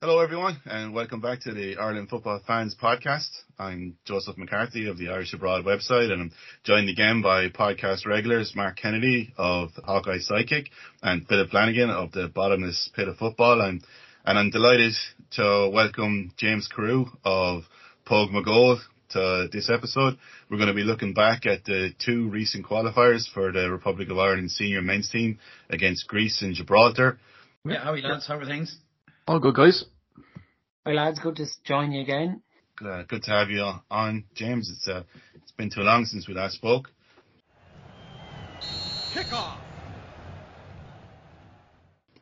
Hello, everyone, and welcome back to the Ireland Football Fans Podcast. I'm Joseph McCarthy of the Irish Abroad website, and I'm joined again by podcast regulars Mark Kennedy of Hawkeye Sidekick and Philip Flanagan of the Bottomless Pit of Football. And, and I'm delighted to welcome James Carew of pogmogoal to this episode. We're going to be looking back at the two recent qualifiers for the Republic of Ireland senior men's team against Greece and Gibraltar. Yeah, how are you lads? How are things? All good, guys. Hi lads, good to join you again. Uh, good to have you on, James. It's uh, it's been too long since we last spoke. Kick off.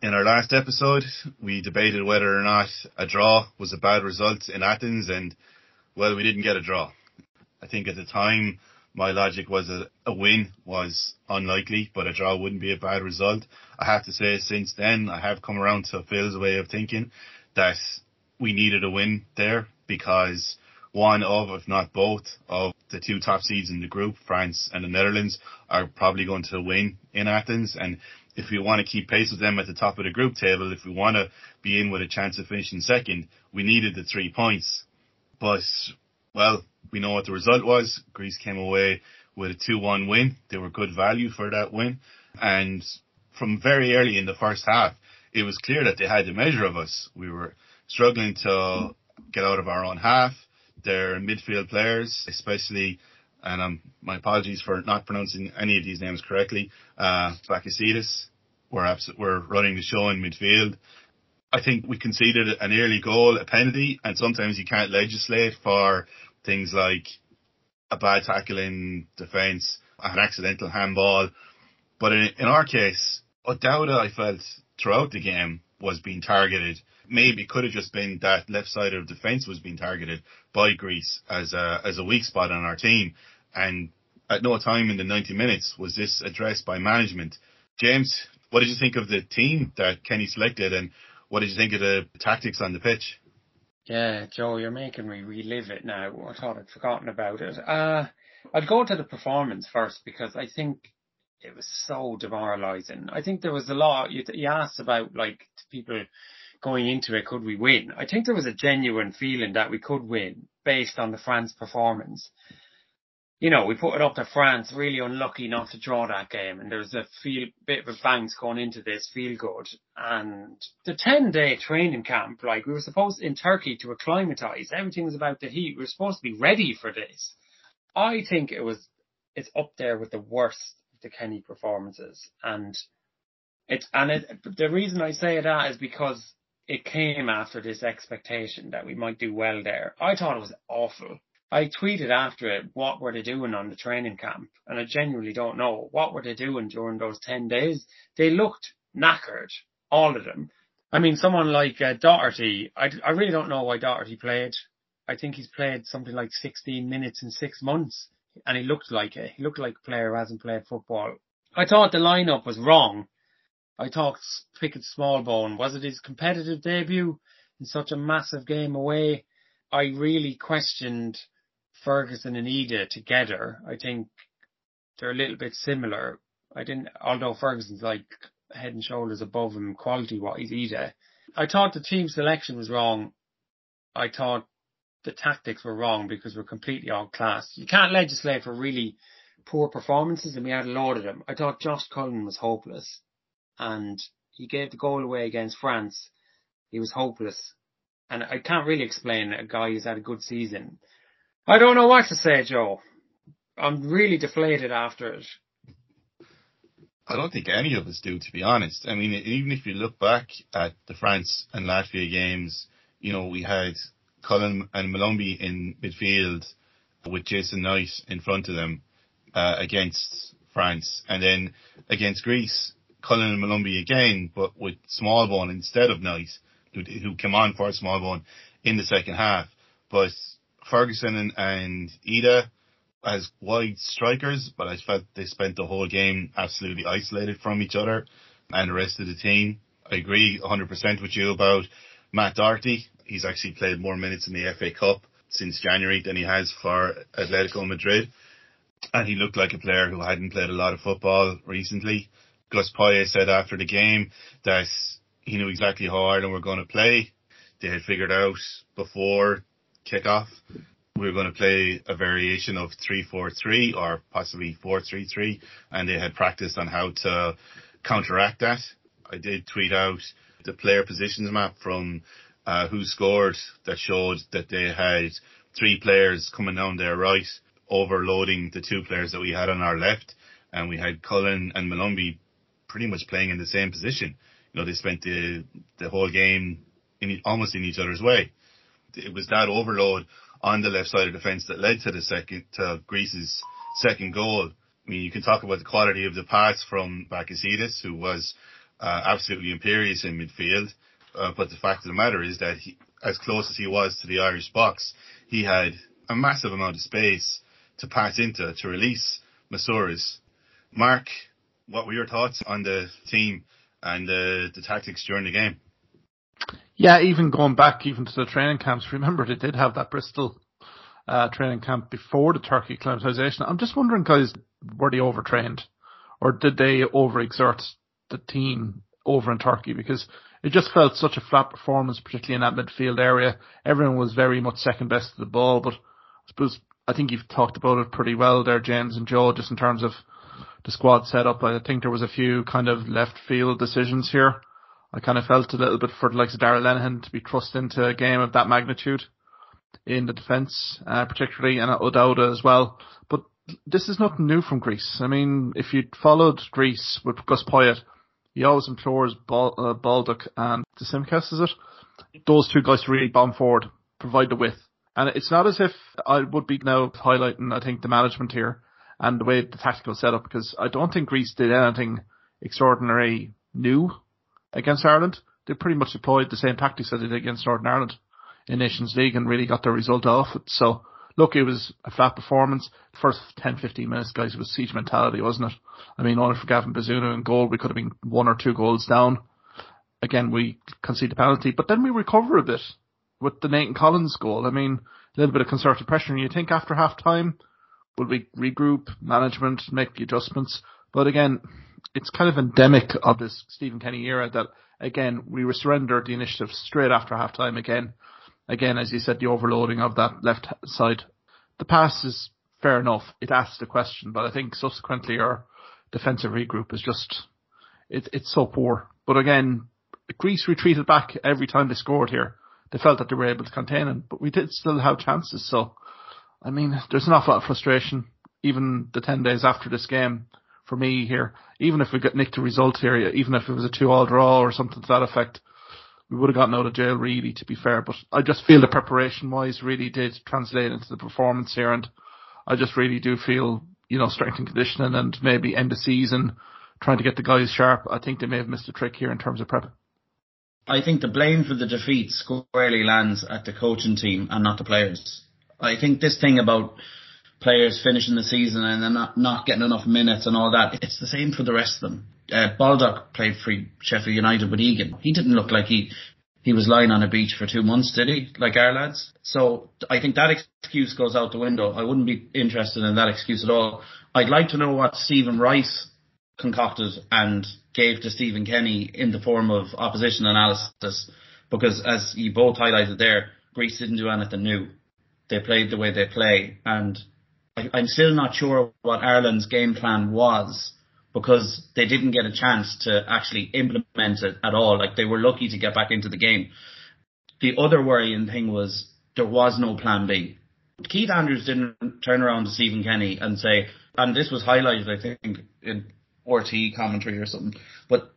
In our last episode, we debated whether or not a draw was a bad result in Athens, and well, we didn't get a draw. I think at the time, my logic was a, a win was unlikely, but a draw wouldn't be a bad result. I have to say, since then, I have come around to Phil's way of thinking that we needed a win there because one of, if not both, of the two top seeds in the group, France and the Netherlands, are probably going to win in Athens. And if we want to keep pace with them at the top of the group table, if we want to be in with a chance of finishing second, we needed the three points. But, well, we know what the result was. Greece came away with a 2-1 win. They were good value for that win. And from very early in the first half, it was clear that they had the measure of us. We were struggling to get out of our own half. Their midfield players, especially, and um, my apologies for not pronouncing any of these names correctly, uh, Bakasidis, were, abs- were running the show in midfield. I think we conceded an early goal, a penalty, and sometimes you can't legislate for things like a bad tackle in defence, an accidental handball. But in, in our case, O'Dowda, I felt throughout the game was being targeted maybe it could have just been that left side of defence was being targeted by Greece as a, as a weak spot on our team. And at no time in the 90 minutes was this addressed by management. James, what did you think of the team that Kenny selected and what did you think of the tactics on the pitch? Yeah, Joe, you're making me relive it now. I thought I'd forgotten about it. Uh, I'd go to the performance first because I think it was so demoralising. I think there was a lot, you, you asked about like people going into it, could we win? I think there was a genuine feeling that we could win based on the France performance. You know, we put it up to France, really unlucky not to draw that game, and there was a feel bit of a bounce going into this, feel good. And the 10 day training camp, like we were supposed in Turkey to acclimatise, everything was about the heat. We were supposed to be ready for this. I think it was, it's up there with the worst of the Kenny performances. And it's, and it, the reason I say that is because it came after this expectation that we might do well there. I thought it was awful. I tweeted after it, what were they doing on the training camp? And I genuinely don't know. What were they doing during those 10 days? They looked knackered, all of them. I mean, someone like uh, Doherty, I, I really don't know why Doherty played. I think he's played something like 16 minutes in six months, and he looked like it. He looked like a player who hasn't played football. I thought the lineup was wrong I thought Pickett Smallbone, was it his competitive debut in such a massive game away? I really questioned Ferguson and Idah together. I think they're a little bit similar. I didn't, although Ferguson's like head and shoulders above him quality wise, Idah. I thought the team selection was wrong. I thought the tactics were wrong because we're completely outclassed. You can't legislate for really poor performances and we had a load of them. I thought Josh Cullen was hopeless and he gave the goal away against France. He was hopeless. And I can't really explain a guy who's had a good season. I don't know what to say, Joe. I'm really deflated after it. I don't think any of us do, to be honest. I mean, even if you look back at the France and Latvia games, you know, we had Cullen and Molumby in midfield with Jason Knight in front of them uh, against France. And then against Greece, Cullen and Molumby again, but with Smallbone instead of Knight, who, who came on for Smallbone in the second half. But Ferguson and, and Idah as wide strikers, but I felt they spent the whole game absolutely isolated from each other and the rest of the team. I agree 100% with you about Matt Doherty. He's actually played more minutes in the FA Cup since January than he has for Atletico Madrid. And he looked like a player who hadn't played a lot of football recently. Gus Poyet said after the game that he knew exactly how Ireland were going to play. they had figured out before kickoff we were going to play a variation of 3-4-3 or possibly 4-3-3 and they had practiced on how to counteract that. I did tweet out the player positions map from uh, WhoScored that showed that they had three players coming down their right, overloading the two players that we had on our left, and we had Cullen and Molumby pretty much playing in the same position. You know, they spent the the whole game in almost in each other's way. It was that overload on the left side of the fence that led to the second to Greece's second goal. I mean, you can talk about the quality of the pass from Bakasidis, who was uh, absolutely imperious in midfield. Uh, but the fact of the matter is that he, as close as he was to the Irish box, he had a massive amount of space to pass into to release Masouras. Mark, what were your thoughts on the team and uh, the tactics during the game? Yeah, even going back even to the training camps, remember they did have that Bristol uh, training camp before the Turkey acclimatization. I'm just wondering, guys, were they overtrained or did they overexert the team over in Turkey? Because it just felt such a flat performance, particularly in that midfield area. Everyone was very much second best to the ball, but I suppose I think you've talked about it pretty well there, James and Joe, just in terms of the squad setup. I think there was a few kind of left field decisions here. I kind of felt a little bit for the likes of Darragh Lenihan to be thrust into a game of that magnitude in the defence, uh, particularly, and O'Dowda as well. But this is nothing new from Greece. I mean, if you'd followed Greece with Gus Poyet, he always implores Bal- uh, Baldock and Simkas, is it? Those two guys to really bomb forward, provide the width. And it's not as if I would be now highlighting, I think, the management here and the way the tactical setup, because I don't think Greece did anything extraordinary new against Ireland. They pretty much deployed the same tactics that they did against Northern Ireland in Nations League and really got the result off it. So look, it was a flat performance. The first 10, 15 minutes, guys, it was siege mentality, wasn't it? I mean, only for Gavin Bazunu in goal, we could have been one or two goals down. Again, we concede the penalty, but then we recover a bit with the Nathan Collins goal. I mean, a little bit of concerted pressure, and you think after half time, will we regroup, management, make the adjustments? But again, it's kind of endemic of this Stephen Kenny era that again we were surrendered the initiative straight after half time again. Again, as you said, the overloading of that left side. The pass is fair enough. It asks the question, but I think subsequently our defensive regroup is just it, it's so poor. But again, Greece retreated back every time they scored here. They felt that they were able to contain it, but we did still have chances. So, I mean, there's an awful lot of frustration. Even the ten days after this game, for me here, even if we got nicked a result here, even if it was a two-all draw or something to that effect, we would have gotten out of jail really, to be fair. But I just feel the preparation-wise really did translate into the performance here, and I just really do feel, you know, strength and conditioning and maybe end of season trying to get the guys sharp. I think they may have missed a trick here in terms of prep. I think the blame for the defeat squarely lands at the coaching team and not the players. I think this thing about players finishing the season and then not, not getting enough minutes and all that. It's the same for the rest of them. Uh, Baldock played for Sheffield United with Egan. He didn't look like he he was lying on a beach for two months, did he? Like our lads. So I think that excuse goes out the window. I wouldn't be interested in that excuse at all. I'd like to know what Stephen Rice concocted and gave to Stephen Kenny in the form of opposition analysis, because as you both highlighted there, Greece didn't do anything new. They played the way they play, and I, I'm still not sure what Ireland's game plan was because they didn't get a chance to actually implement it at all. Like they were lucky to get back into the game. The other worrying thing was there was no plan B. Keith Andrews didn't turn around to Stephen Kenny and say, and this was highlighted, I think, in RTE commentary or something, but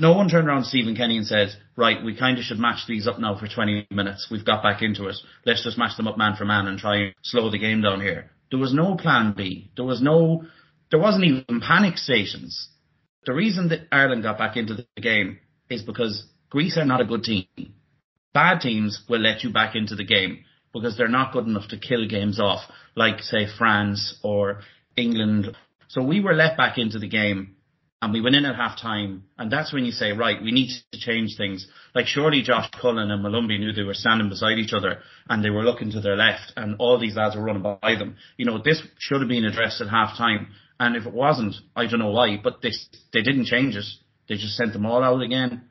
no one turned around to Stephen Kenny and said, right, we kind of should match these up now for 20 minutes. We've got back into it. Let's just match them up man for man and try and slow the game down here. There was no plan B. There was no, there wasn't even panic stations. The reason that Ireland got back into the game is because Greece are not a good team. Bad teams will let you back into the game because they're not good enough to kill games off, like say France or England. So we were let back into the game and we went in at half time, and that's when you say, right, we need to change things. Like surely Josh Cullen and Molumby knew they were standing beside each other and they were looking to their left and all these lads were running by them. You know, this should have been addressed at half time. And if it wasn't, I don't know why, but they, they didn't change it. They just sent them all out again.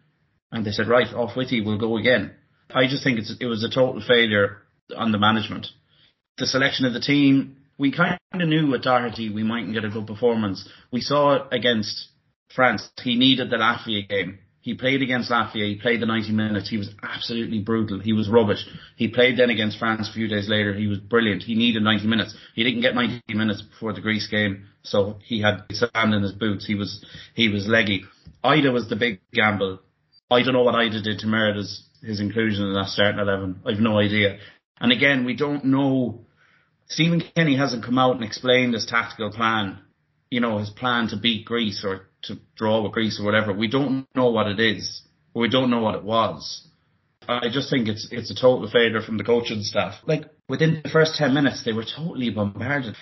And they said, right, off with you, we'll go again. I just think it was a total failure on the management. The selection of the team, we kind of knew with Doherty we mightn't get a good performance. We saw it against France. He needed the Latvia game. He played against Latvia. He played the 90 minutes. He was absolutely brutal. He was rubbish. He played then against France a few days later. He was brilliant. He needed 90 minutes. He didn't get 90 minutes before the Greece game, so he had sand in his boots. He was he was leggy. Idah was the big gamble. I don't know what Idah did to merit his, his inclusion in that starting eleven. I've no idea. And again, we don't know. Stephen Kenny hasn't come out and explained his tactical plan. You know, his plan to beat Greece or to draw with Greece or whatever. We don't know what it is. We don't know what it was. I just think it's it's a total failure from the coaching staff. Like within the first ten minutes, they were totally bombarded.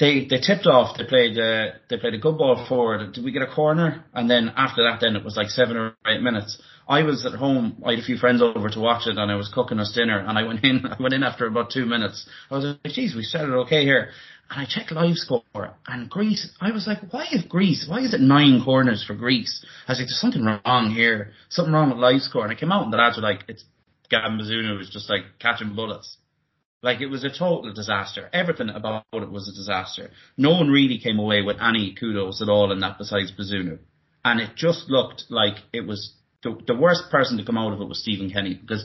They they tipped off. They played uh, they played a good ball forward. Did we get a corner? And then after that, then it was like seven or eight minutes. I was at home. I had a few friends over to watch it, and I was cooking us dinner. And I went in. I went in after about two minutes. I was like, "Geez, we started okay here." And I checked live score, and Greece. I was like, "Why is Greece? Why is it nine corners for Greece?" I was like, "There's something wrong here. Something wrong with live score." And I came out, and the lads were like, "It's Gavin Bazunu was just like catching bullets." Like it was a total disaster. Everything about it was a disaster. No one really came away with any kudos at all in that besides Bazunu. And it just looked like it was the, the worst person to come out of it was Stephen Kenny because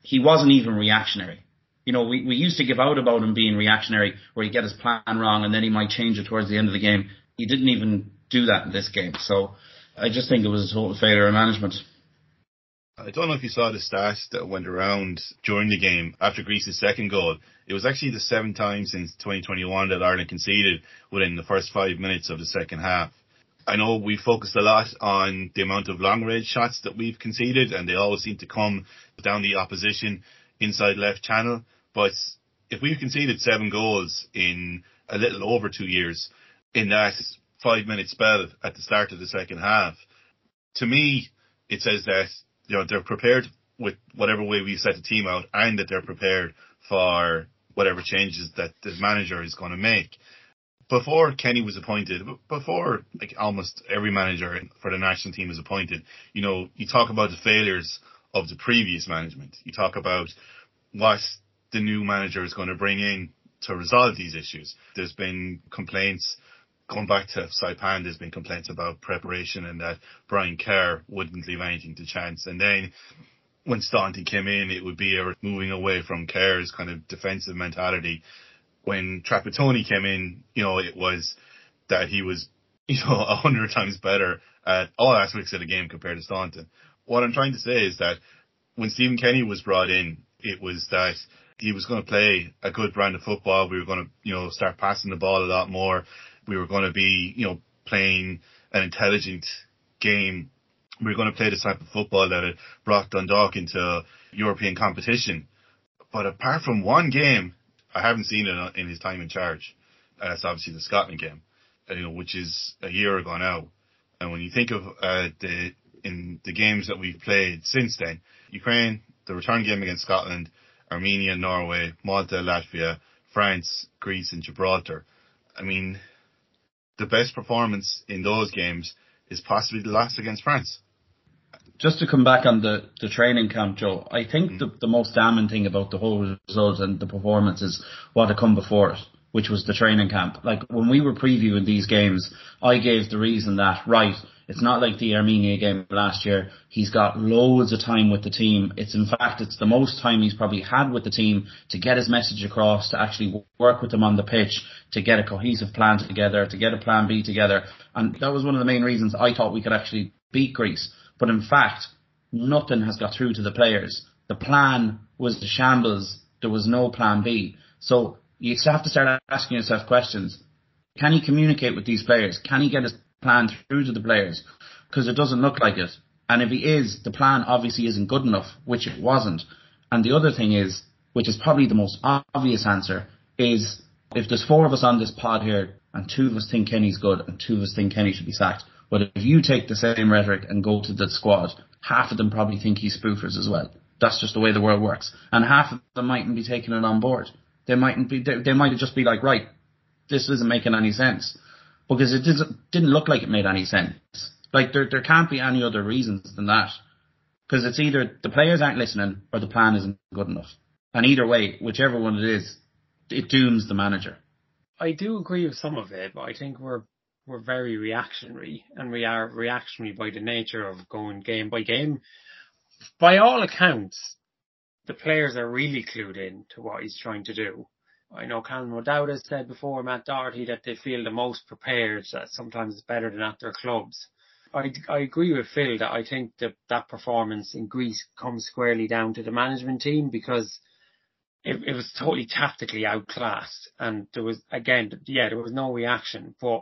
he wasn't even reactionary. You know, we, we used to give out about him being reactionary where he'd get his plan wrong and then he might change it towards the end of the game. He didn't even do that in this game. So I just think it was a total failure of management. I don't know if you saw the stats that went around during the game after Greece's second goal. It was actually the seventh time since 2021 that Ireland conceded within the first five minutes of the second half. I know we focused a lot on the amount of long range shots that we've conceded and they always seem to come down the opposition inside left channel. But if we've conceded seven goals in a little over two years in that five minute spell at the start of the second half, to me, it says that, you know, they're prepared with whatever way we set the team out and that they're prepared for whatever changes that the manager is going to make before Kenny was appointed, before like almost every manager for the national team was appointed, you know, you talk about the failures of the previous management. You talk about what the new manager is going to bring in to resolve these issues. There's been complaints going back to Saipan, there's been complaints about preparation and that Brian Kerr wouldn't leave anything to chance. And then when Staunton came in, it would be a moving away from Kerr's kind of defensive mentality when Trapattoni came in, you know, it was that he was, you know, a hundred times better at all aspects of the game compared to Staunton. What I'm trying to say is that when Stephen Kenny was brought in, it was that he was going to play a good brand of football. We were going to, you know, start passing the ball a lot more. We were going to be, you know, playing an intelligent game. We were going to play the type of football that had brought Dundalk into European competition. But apart from one game I haven't seen it in his time in charge. Uh, it's obviously the Scotland game, uh, you know, which is a year ago now. And when you think of uh, the in the games that we've played since then, Ukraine, the return game against Scotland, Armenia, Norway, Malta, Latvia, France, Greece, and Gibraltar. I mean, the best performance in those games is possibly the last against France just to come back on the, the training camp, Joe, I think mm. the, the most damning thing about the whole result and the performance is what had come before it, which was the training camp. Like when we were previewing these games, I gave the reason that, right, it's not like the Armenia game last year. He's got loads of time with the team. It's in fact, it's the most time he's probably had with the team to get his message across, to actually work with them on the pitch, to get a cohesive plan together, to get a plan B together. And that was one of the main reasons I thought we could actually beat Greece. But in fact, nothing has got through to the players. The plan was the shambles. There was no plan B. So you have to start asking yourself questions. Can he communicate with these players? Can he get his plan through to the players? Because it doesn't look like it. And if he is, the plan obviously isn't good enough, which it wasn't. And the other thing is, which is probably the most obvious answer, is if there's four of us on this pod here and two of us think Kenny's good and two of us think Kenny should be sacked, but if you take the same rhetoric and go to the squad, half of them probably think he's spoofers as well. That's just the way the world works. And half of them mightn't be taking it on board. They mightn't be, they, might just be like, right, this isn't making any sense. Because it didn't, didn't look like it made any sense. Like there, there can't be any other reasons than that. Because it's either the players aren't listening or the plan isn't good enough. And either way, whichever one it is, it dooms the manager. I do agree with some of it, but I think we're we're very reactionary, and we are reactionary by the nature of going game by game. By all accounts, the players are really clued in to what he's trying to do. I know Callum O'Dowda has said before, Matt Doherty, that they feel the most prepared, that sometimes it's better than at their clubs. I, I agree with Phil that I think that that performance in Greece comes squarely down to the management team because it, it was totally tactically outclassed and there was, again, yeah, there was no reaction, but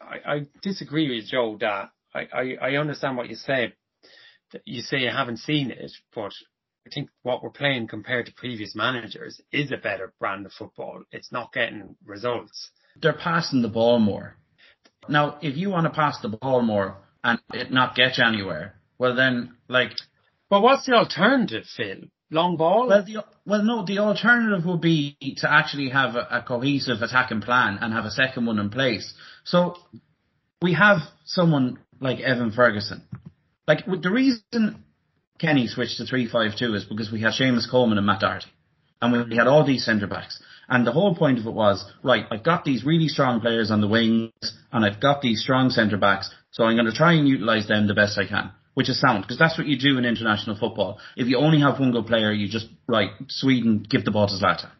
I, I disagree with Joe that I, I, I understand what you say. You say you haven't seen it, but I think what we're playing compared to previous managers is a better brand of football. It's not getting results. They're passing the ball more. Now, if you want to pass the ball more and it not get you anywhere, well then, like. But what's the alternative, Phil? Long ball? Well, the, well, no, the alternative would be to actually have a, a cohesive attacking plan and have a second one in place. So we have someone like Evan Ferguson. Like the reason Kenny switched to three five two is because we had Seamus Coleman and Matt Doherty, and we had all these centre backs. And the whole point of it was, right, I've got these really strong players on the wings, and I've got these strong centre backs, so I'm going to try and utilise them the best I can, which is sound, because that's what you do in international football. If you only have one good player, you just, right, Sweden, give the ball to Zlatan.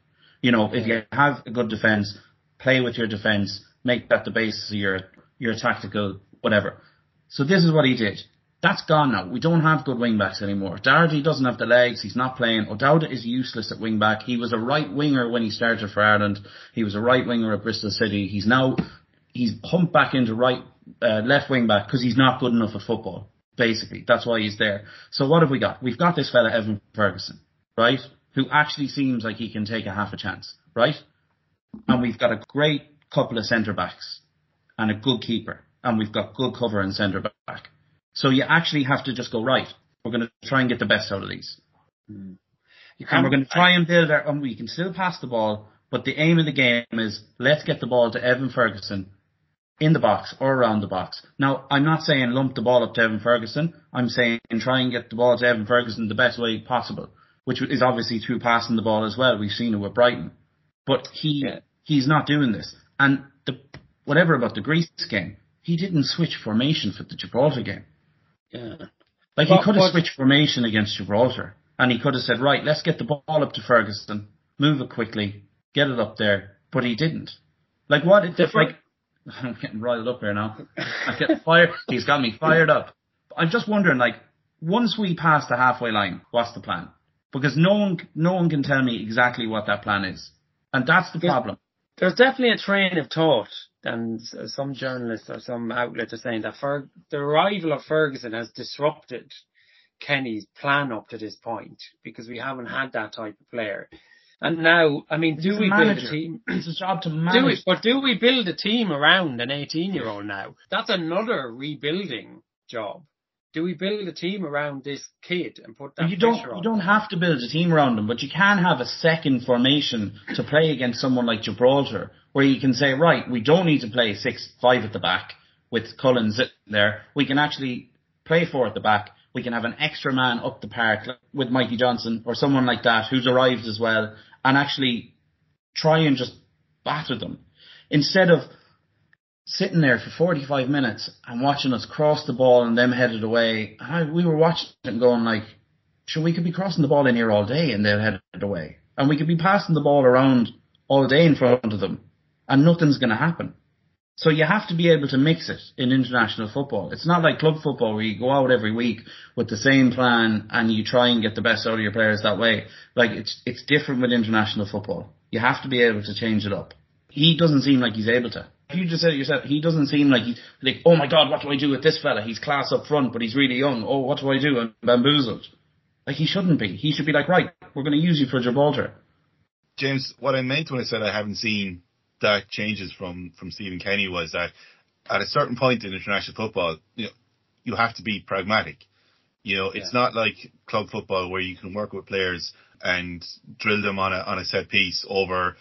You know, if you have a good defence, play with your defence, make that the basis of your your tactical whatever. So this is what he did. That's gone now. We don't have good wing backs anymore. Doherty doesn't have the legs. He's not playing. O'Dowda is useless at wing back. He was a right winger when he started for Ireland. He was a right winger at Bristol City. He's now he's pumped back into right uh, left wing back because he's not good enough at football. Basically, that's why he's there. So what have we got? We've got this fella Evan Ferguson, right? Who actually seems like he can take a half a chance, right? And we've got a great couple of centre backs and a good keeper, and we've got good cover and centre back. So you actually have to just go right. We're going to try and get the best out of these, mm. and we're going to try and build our. And we can still pass the ball, but the aim of the game is let's get the ball to Evan Ferguson in the box or around the box. Now, I'm not saying lump the ball up to Evan Ferguson. I'm saying try and get the ball to Evan Ferguson the best way possible, which is obviously through passing the ball as well. We've seen it with Brighton, but he yeah. he's not doing this. And the whatever about the Greece game, he didn't switch formation for the Gibraltar game. Yeah. Like he could have switched formation against Gibraltar and he could have said, right, let's get the ball up to Ferguson, move it quickly, get it up there, but he didn't. Like what? It, like, I'm getting riled up here now. I'm getting fired. He's got me fired up. I'm just wondering, like, once we pass the halfway line, what's the plan? Because no one, no one can tell me exactly what that plan is. And that's the problem. There's definitely a train of thought and uh, some journalists or some outlets are saying that Fer- the arrival of Ferguson has disrupted Kenny's plan up to this point because we haven't had that type of player. And now, I mean, do we build a team? It's a job to manage. Do we, but do we build a team around an 18 year old now? That's another rebuilding job do we build a team around this kid and put that you don't you don't have to build a team around him, but you can have a second formation to play against someone like Gibraltar, where you can say, right, we don't need to play six five at the back with Cullen sitting there. We can actually play four at the back. We can have an extra man up the park with Mikey Johnston or someone like that who's arrived as well, and actually try and just batter them instead of sitting there for 45 minutes and watching us cross the ball and them headed away. I, we were watching it going like, sure, we could be crossing the ball in here all day and they're headed away. And we could be passing the ball around all day in front of them and nothing's going to happen. So you have to be able to mix it in international football. It's not like club football where you go out every week with the same plan and you try and get the best out of your players that way. Like it's, it's different with international football. You have to be able to change it up. He doesn't seem like he's able to you just said it yourself, he doesn't seem like he's like, oh my god, what do I do with this fella? He's class up front, but he's really young. Oh, what do I do? I'm bamboozled. Like he shouldn't be. He should be like, right, we're going to use you for Gibraltar. James, what I meant when I said I haven't seen that changes from from Stephen Kenny was that at a certain point in international football, you know, you have to be pragmatic. You know, it's yeah. not like club football where you can work with players and drill them on a on a set piece over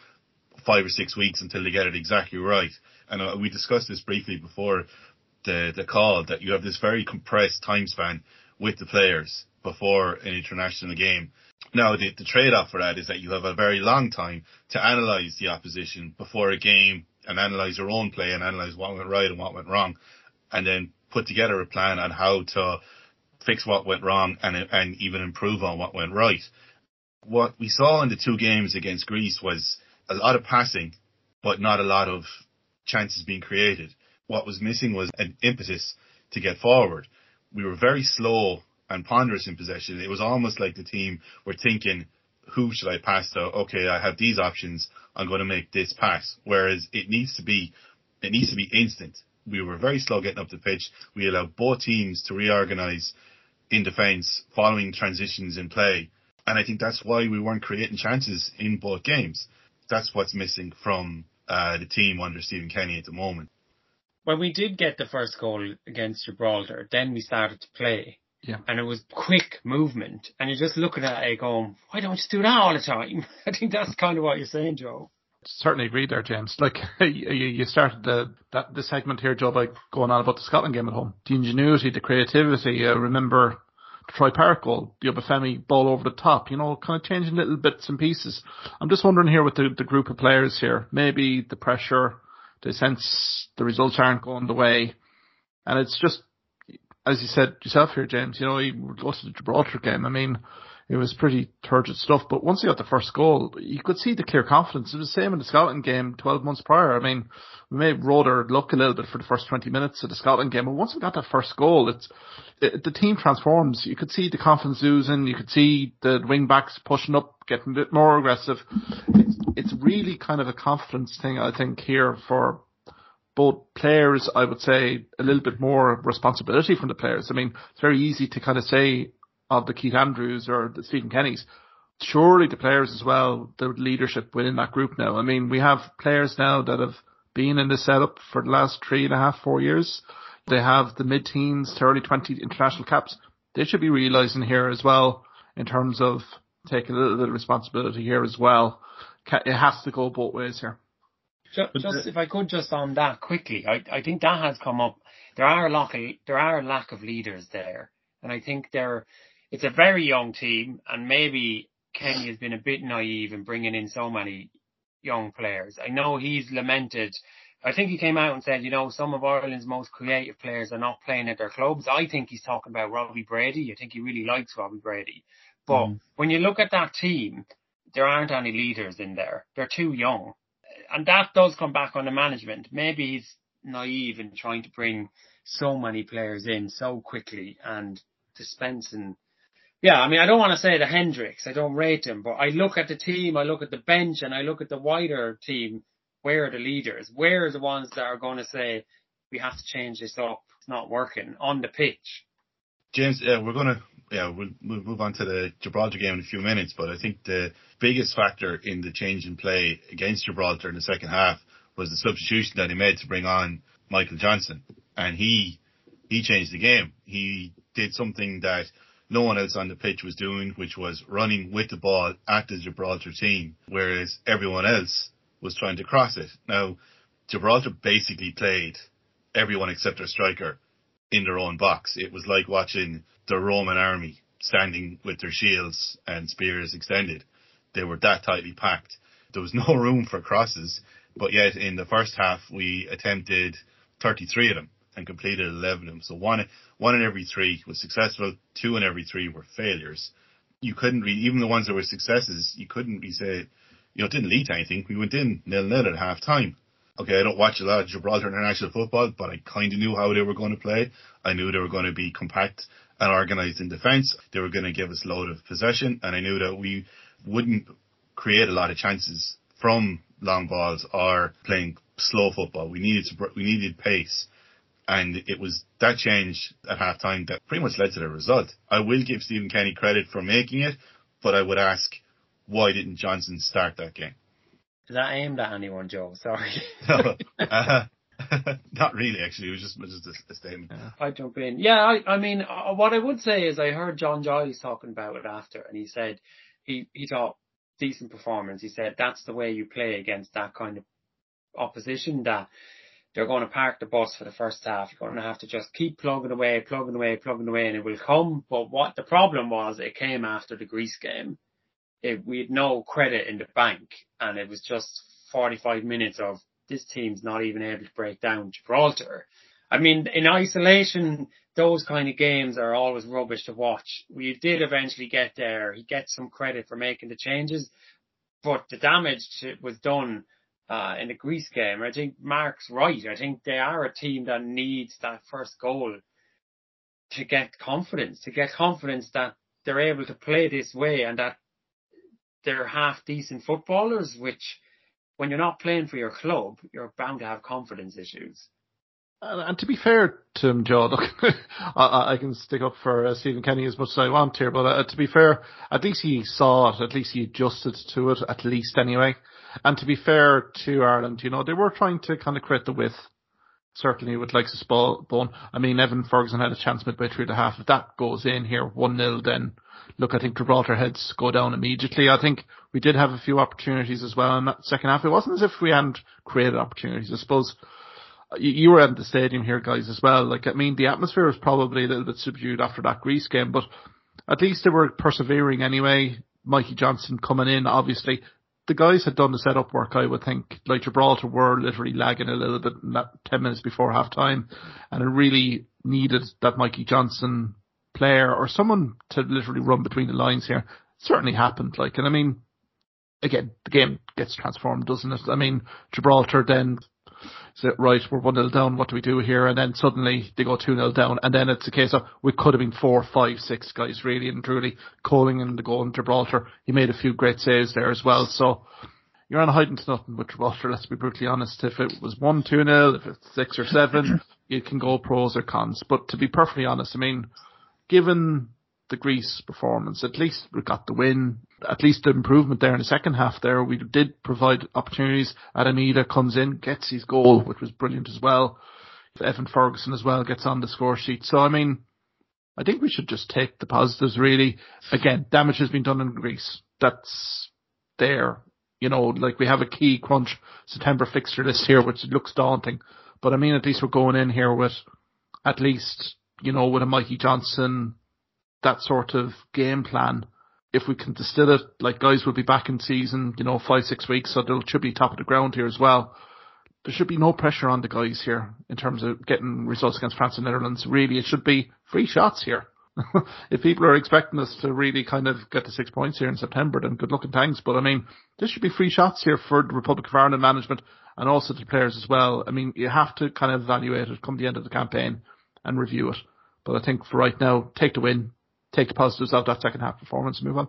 five or six weeks until they get it exactly right and uh, we discussed this briefly before the the call that you have this very compressed time span with the players before an international game. Now, the, the trade-off for that is that you have a very long time to analyse the opposition before a game and analyse your own play and analyse what went right and what went wrong, and then put together a plan on how to fix what went wrong and and even improve on what went right. What we saw in the two games against Greece was a lot of passing, but not a lot of chances being created. What was missing was an impetus to get forward. We were very slow and ponderous in possession. It was almost like the team were thinking, who should I pass to? Okay, I have these options. I'm going to make this pass. Whereas it needs to be, it needs to be instant. We were very slow getting up the pitch. We allowed both teams to reorganize in defence following transitions in play. And I think that's why we weren't creating chances in both games. That's what's missing from uh, the team under Stephen Kenny at the moment. When we did get the first goal against Gibraltar, then we started to play. Yeah. And it was quick movement. And you're just looking at it going, why don't you do that all the time? I think that's kind of what you're saying, Joe. Certainly agree there, James. Like you started the that the segment here, Joe, by going on about the Scotland game at home. The ingenuity, the creativity. Uh, remember Troy Parrott goal, the Obafemi ball over the top, you know, kind of changing little bits and pieces. I'm just wondering here with the, the group of players here, maybe the pressure, they sense the results aren't going the way, and it's just, as you said yourself here, James, you know, go to the Gibraltar game, I mean, it was pretty turgid stuff. But once he got the first goal, you could see the clear confidence. It was the same in the Scotland game 12 months prior. I mean, we may rode our luck a little bit for the first 20 minutes of the Scotland game, but once we got that first goal, it's it, the team transforms. You could see the confidence oozing. You could see the wing backs pushing up, getting a bit more aggressive. It's, it's really kind of a confidence thing, I think, here for both players, I would say a little bit more responsibility from the players. I mean, it's very easy to kind of say, of the Keith Andrews or the Stephen Kennys. Surely the players as well, the leadership within that group now. I mean, we have players now that have been in the setup for the last three and a half, four years. They have the mid-teens to early 20 international caps. They should be realising here as well in terms of taking a little bit of responsibility here as well. It has to go both ways here. Just, just if I could just on that quickly, I, I think that has come up. There are a lack of, there are a lack of leaders there. And I think they're, it's a very young team, and maybe Kenny has been a bit naive in bringing in so many young players. I know he's lamented. I think he came out and said, you know, some of Ireland's most creative players are not playing at their clubs. I think he's talking about Robbie Brady. I think he really likes Robbie Brady. But mm. when you look at that team, there aren't any leaders in there. They're too young. And that does come back on the management. Maybe he's naive in trying to bring so many players in so quickly and dispensing yeah, I mean, I don't want to say the Hendricks. I don't rate him, but I look at the team, I look at the bench, and I look at the wider team. Where are the leaders? Where are the ones that are going to say we have to change this up? It's not working on the pitch. James, yeah, we're going to yeah we'll, we'll move on to the Gibraltar game in a few minutes, but I think the biggest factor in the change in play against Gibraltar in the second half was the substitution that he made to bring on Michael Johnston, and he he changed the game. He did something that no one else on the pitch was doing, which was running with the ball at the Gibraltar team, whereas everyone else was trying to cross it. Now, Gibraltar basically played everyone except their striker in their own box. It was like watching the Roman army standing with their shields and spears extended. They were that tightly packed. There was no room for crosses, but yet in the first half we attempted 33 of them and completed 11 of them. So one, one in every three was successful, two in every three were failures. You couldn't read, even the ones that were successes, you couldn't be say, you know, it didn't lead to anything. We went in nil nil at half time. Okay, I don't watch a lot of Gibraltar international football, but I kind of knew how they were going to play. I knew they were going to be compact and organised in defence. They were going to give us a load of possession, and I knew that we wouldn't create a lot of chances from long balls or playing slow football. We needed to, we needed pace. And it was that change at halftime that pretty much led to the result. I will give Stephen Kenny credit for making it, but I would ask, why didn't Johnston start that game? Is that aimed at anyone, Joe? Sorry. no, uh, not really. Actually, it was just, just a, a statement. Yeah. I jump in. Yeah, I, I mean, uh, what I would say is I heard John Giles talking about it after, and he said he he thought decent performance. He said that's the way you play against that kind of opposition. That They're going to park the bus for the first half. You're going to have to just keep plugging away, plugging away, plugging away, and it will come. But what the problem was, it came after the Greece game. It, we had no credit in the bank, and it was just 45 minutes of this team's not even able to break down Gibraltar. I mean, in isolation, those kind of games are always rubbish to watch. We did eventually get there. He gets some credit for making the changes, but the damage was done uh, in the Greece game. I think Mark's right. I think they are a team that needs that first goal to get confidence, to get confidence that they're able to play this way and that they're half decent footballers, which when you're not playing for your club, you're bound to have confidence issues. And, to be fair to him, Joe, look, I, I, can stick up for uh, Stephen Kenny as much as I want here, but uh, to be fair, at least he saw it, at least he adjusted to it, at least anyway. And to be fair to Ireland, you know, they were trying to kind of create the width, certainly with like Bone. I mean, Evan Ferguson had a chance midway through the half. If that goes in here 1-0, then look, I think Gibraltar heads go down immediately. I think we did have a few opportunities as well in that second half. It wasn't as if we hadn't created opportunities. I suppose uh, you were at the stadium here, guys, as well. Like, I mean, the atmosphere was probably a little bit subdued after that Greece game, but at least they were persevering anyway. Mikey Johnston coming in, obviously. The guys had done the setup work, I would think. Like Gibraltar were literally lagging a little bit 10 minutes before half time, and it really needed that Mikey Johnston player or someone to literally run between the lines here. It certainly happened, like, and I mean, again, the game gets transformed, doesn't it? I mean, Gibraltar then say, right, we're 1 0 down, what do we do here? And then suddenly they go 2 0 down, and then it's a case of we could have been four, five, six guys really and truly Coleing in the goal in Gibraltar. He made a few great saves there as well, so you're on a hiding to nothing with Gibraltar, let's be brutally honest. If it was 1 2 0, if it's 6 or 7, you can go pros or cons. But to be perfectly honest, I mean, given the Greece performance. At least we got the win. At least the improvement there in the second half there. We did provide opportunities. Adam Idah comes in, gets his goal, which was brilliant as well. Evan Ferguson as well gets on the score sheet. So I mean, I think we should just take the positives really. Again, damage has been done in Greece. That's there. You know, like we have a key crunch September fixture list here, which looks daunting. But I mean, at least we're going in here with at least, you know, with a Mikey Johnston, that sort of game plan, if we can distill it, like guys will be back in season, you know, five, six weeks, so they'll should be top of the ground here as well. There should be no pressure on the guys here in terms of getting results against France and Netherlands. Really, it should be free shots here. if people are expecting us to really kind of get the six points here in September, then good luck and thanks. But I mean, this should be free shots here for the Republic of Ireland management and also the players as well. I mean, you have to kind of evaluate it come the end of the campaign and review it. But I think for right now, take the win, take the positives out of that second half performance and move on.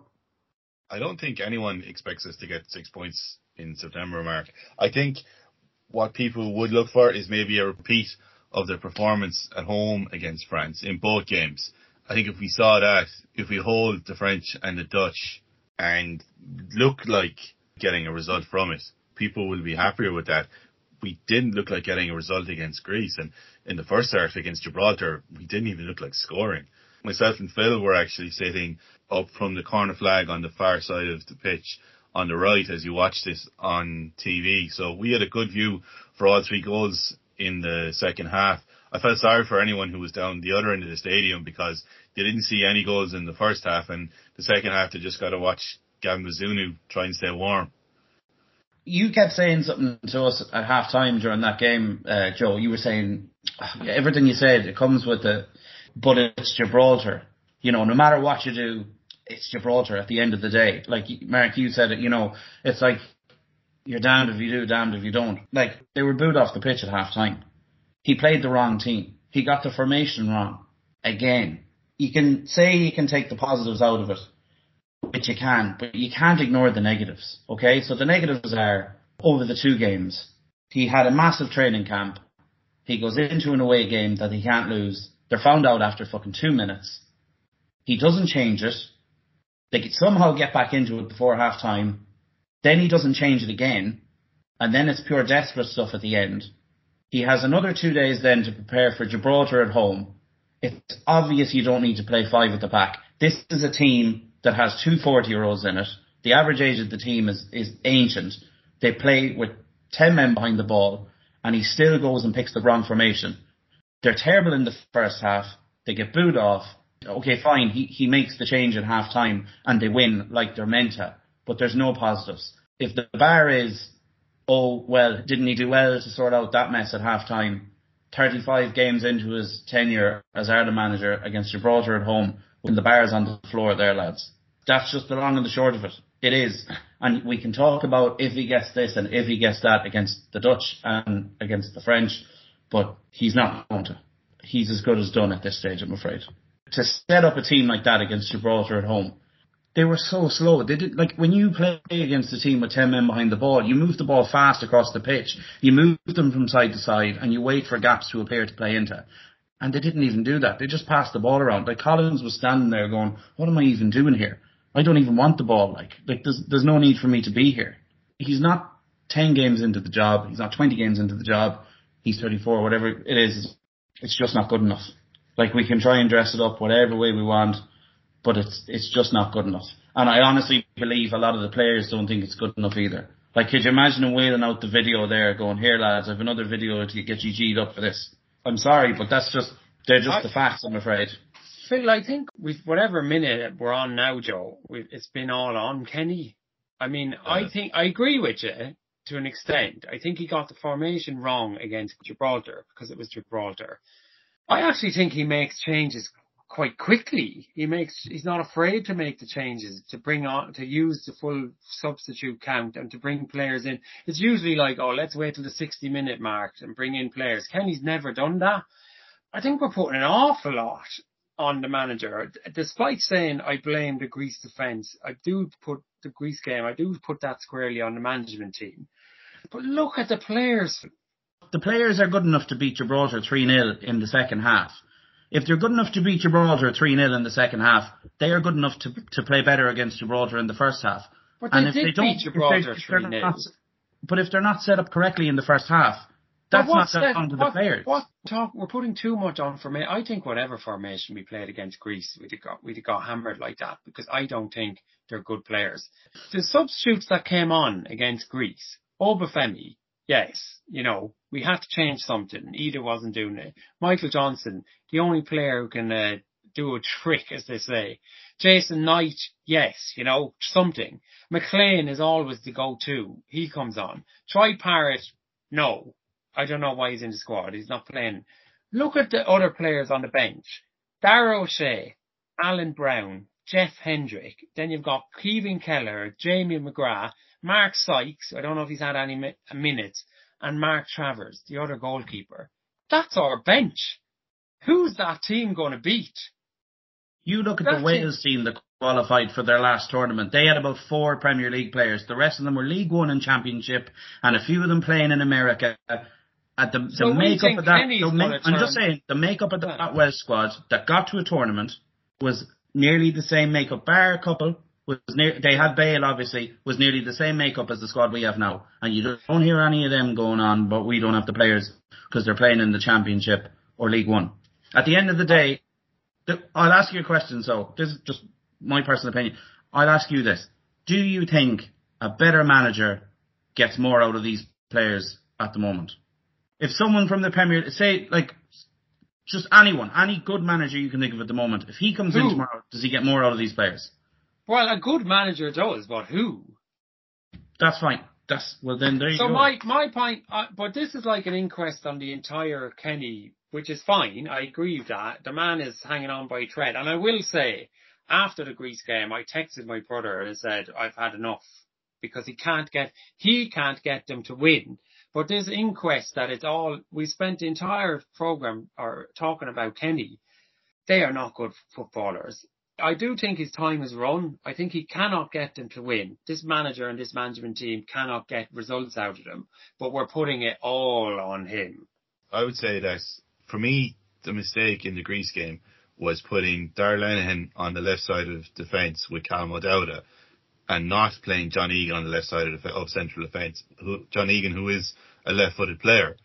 I don't think anyone expects us to get six points in September, Mark. I think what people would look for is maybe a repeat of their performance at home against France in both games. I think if we saw that, if we hold the French and the Dutch and look like getting a result from it, people will be happier with that. We didn't look like getting a result against Greece and in the first half against Gibraltar, we didn't even look like scoring myself and Phil were actually sitting up from the corner flag on the far side of the pitch on the right as you watch this on TV. So we had a good view for all three goals in the second half. I felt sorry for anyone who was down the other end of the stadium because they didn't see any goals in the first half and the second half they just got to watch Gavin Bazunu try and stay warm. You kept saying something to us at half time during that game, uh, Joe. You were saying everything you said, it comes with the but it's Gibraltar. You know, no matter what you do, it's Gibraltar at the end of the day. Like Mark, you said it. You know, it's like you're damned if you do, damned if you don't. Like they were booed off the pitch at half time. He played the wrong team. He got the formation wrong again. You can say you can take the positives out of it, which you can, but you can't ignore the negatives. Okay, so the negatives are over the two games. He had a massive training camp. He goes into an away game that he can't lose they're found out after fucking two minutes. He doesn't change it. They could somehow get back into it before half time. Then he doesn't change it again. And then it's pure desperate stuff at the end. He has another two days then to prepare for Gibraltar at home. It's obvious you don't need to play five at the back. This is a team that has two 40 year olds in it. The average age of the team is, is ancient. They play with 10 men behind the ball and he still goes and picks the wrong formation. They're terrible in the first half. They get booed off. Okay, fine. He he makes the change at half time and they win like they're meant to. But there's no positives. If the bar is, oh well, didn't he do well to sort out that mess at half time? 35 games into his tenure as Ireland manager against Gibraltar at home, when the bar's on the floor there, lads. That's just the long and the short of it. It is. And we can talk about if he gets this and if he gets that against the Dutch and against the French, but he's not going to. He's as good as done at this stage, I'm afraid. To set up a team like that against Gibraltar at home, they were so slow. They did like when you play against a team with ten men behind the ball, you move the ball fast across the pitch. You move them from side to side, and you wait for gaps to appear to play into. And they didn't even do that. They just passed the ball around. Like Collins was standing there going, "What am I even doing here? I don't even want the ball. Like, like there's there's no need for me to be here." He's not ten games into the job. He's not twenty games into the job. He's 34, whatever it is. It's just not good enough. Like we can try and dress it up whatever way we want but it's it's just not good enough. And I honestly believe a lot of the players don't think it's good enough either. Like, could you imagine them wheeling out the video there, going, "Here, lads, I have another video to get you G'd up for this." I'm sorry, but that's just they're just I, the facts. I'm afraid. Phil, I think with whatever minute we're on now, Joe, it's been all on Kenny. I mean, yeah. I think I agree with you to an extent. I think he got the formation wrong against Gibraltar because it was Gibraltar. I actually think he makes changes quite quickly. He makes, he's not afraid to make the changes, to bring on, to use the full substitute count and to bring players in. It's usually like, oh, let's wait till the 60 minute mark and bring in players. Kenny's never done that. I think we're putting an awful lot on the manager. Despite saying I blame the Greece defence, I do put the Greece game, I do put that squarely on the management team. But look at the players. The players are good enough to beat Gibraltar 3-0 in the second half if they're good enough to beat Gibraltar 3-0 in the second half, they are good enough to to play better against Gibraltar in the first half. But and if they don't, beat Gibraltar if they, 3 But if they're not set up correctly in the first half, that's not set onto the what, players. What talk? We're putting too much on for me. I think whatever formation we played against Greece, we'd have got we'd have got hammered like that because I don't think they're good players. The substitutes that came on against Greece, Obafemi, yes, you know, we had to change something. Idah wasn't doing it. Michael Johnston, the only player who can uh, do a trick, as they say. Jason Knight, yes, you know, something. McLean is always the go-to. He comes on. Troy Parrott, no. I don't know why he's in the squad. He's not playing. Look at the other players on the bench. Dara Shea, Alan Browne, Jeff Hendrick. Then you've got Kevin Kelleher, Jamie McGrath, Mark Sykes. I don't know if he's had any mi- minutes and Mark Travers, the other goalkeeper. That's our bench. Who's that team going to beat? You look at that the Wales team that qualified for their last tournament. They had about four Premier League players. The rest of them were League One and Championship, and a few of them playing in America. At the, so the makeup of that, I'm just saying, the makeup of that Welsh squad that got to a tournament was nearly the same makeup, bar a couple was near, they had Bale obviously, was nearly the same makeup as the squad we have now. And you don't hear any of them going on, but we don't have the players because they're playing in the Championship or League One. At the end of the day, the, I'll ask you a question, so this is just my personal opinion. I'll ask you this. Do you think a better manager gets more out of these players at the moment? If someone from the Premier, say like just anyone, any good manager you can think of at the moment, if he comes Who? in tomorrow, does he get more out of these players? Well, a good manager does, but who? That's fine. That's well then there you so go. So my my point, uh, but this is like an inquest on the entire Kenny, which is fine. I agree with that. The man is hanging on by a thread, and I will say, after the Greece game, I texted my brother and said I've had enough because he can't get he can't get them to win. But this inquest that it's all we spent the entire program or talking about Kenny. They are not good footballers. I do think his time is run. I think he cannot get them to win. This manager and this management team cannot get results out of them, but we're putting it all on him. I would say that for me, the mistake in the Greece game was putting Darragh Lenihan on the left side of defence with Callum O'Dowda and not playing John Egan on the left side of, of central defence. John Egan, who is a left-footed player.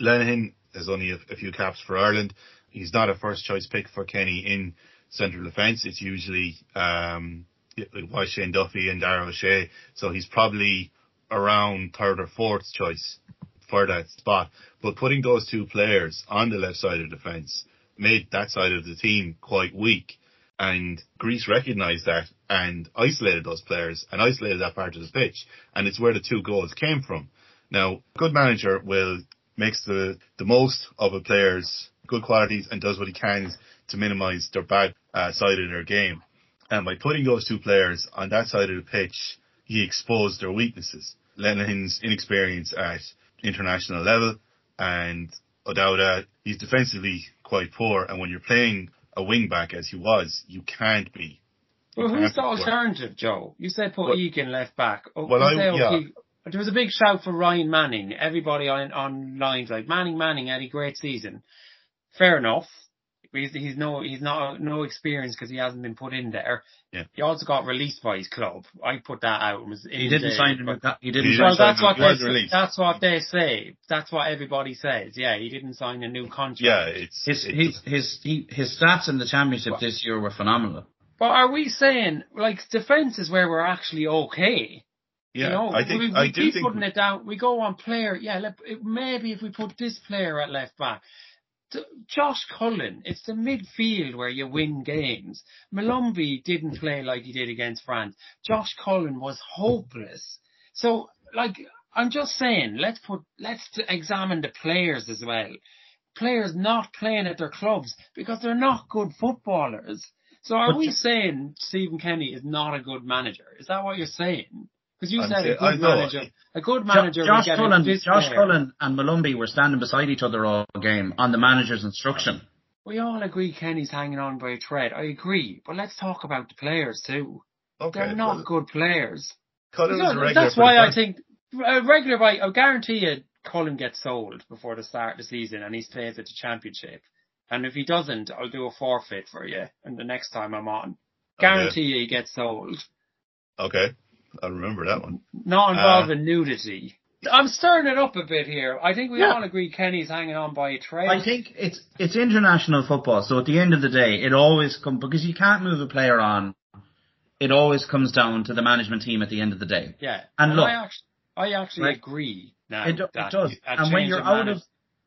Lenihan has only a, a few caps for Ireland. He's not a first choice pick for Kenny in central defence. It's usually um, Shane Duffy and Dara O'Shea, so he's probably around third or fourth choice for that spot. But putting those two players on the left side of the fence made that side of the team quite weak. And Greece recognised that and isolated those players and isolated that part of the pitch. And it's where the two goals came from. Now, good manager will makes the, the most of a player's good qualities and does what he can to minimise their bad uh, side of their game. And by putting those two players on that side of the pitch, he exposed their weaknesses. Lenihan's inexperience at international level and O'Dowda, he's defensively quite poor. And when you're playing a wing back as he was, you can't be. Well, who's the alternative, Joe? You said put well, Egan left back. Oh, well, I, yeah. There was a big shout for Ryan Manning. Everybody on on lines like Manning, Manning had a great season. Fair enough. He's, he's no he's not no experience because he hasn't been put in there. Yeah. He also got released by his club. I put that out. Was he didn't sign him. He didn't. He well, that's what they, that's what they say. That's what everybody says. Yeah, he didn't sign a new contract. Yeah, it's his it's, his his his stats in the championship what? this year were phenomenal. But are we saying like defense is where we're actually okay? Yeah, you know, I think we, we I keep think putting it down. We go on player. Yeah, let, maybe if we put this player at left back, Josh Cullen, it's the midfield where you win games. Molumby didn't play like he did against France. Josh Cullen was hopeless. So, like, I'm just saying, let's put, let's examine the players as well. Players not playing at their clubs because they're not good footballers. So are but we saying Stephen Kenny is not a good manager? Is that what you're saying? Because you I'm said a good manager, a good manager. Josh Cullen, Josh Cullen and Molumby were standing beside each other all game on the manager's instruction. We all agree Kenny's hanging on by a thread. I agree, but let's talk about the players too. Okay, They're not well, good players. Cullen was a regular That's why I think a regular. I guarantee you, Cullen gets sold before the start of the season, and he stays at the championship. And if he doesn't, I'll do a forfeit for you, and the next time I'm on, guarantee okay. you he gets sold. Okay. I remember that one. Not involving uh, nudity. I'm stirring it up a bit here. I think we yeah. all agree Kenny's hanging on by a thread. I think it's it's international football, so at the end of the day, it always comes because you can't move a player on. It always comes down to the management team at the end of the day. Yeah, and, and look, I actually, I actually right? agree. Now it, it does, and when you're out manage, of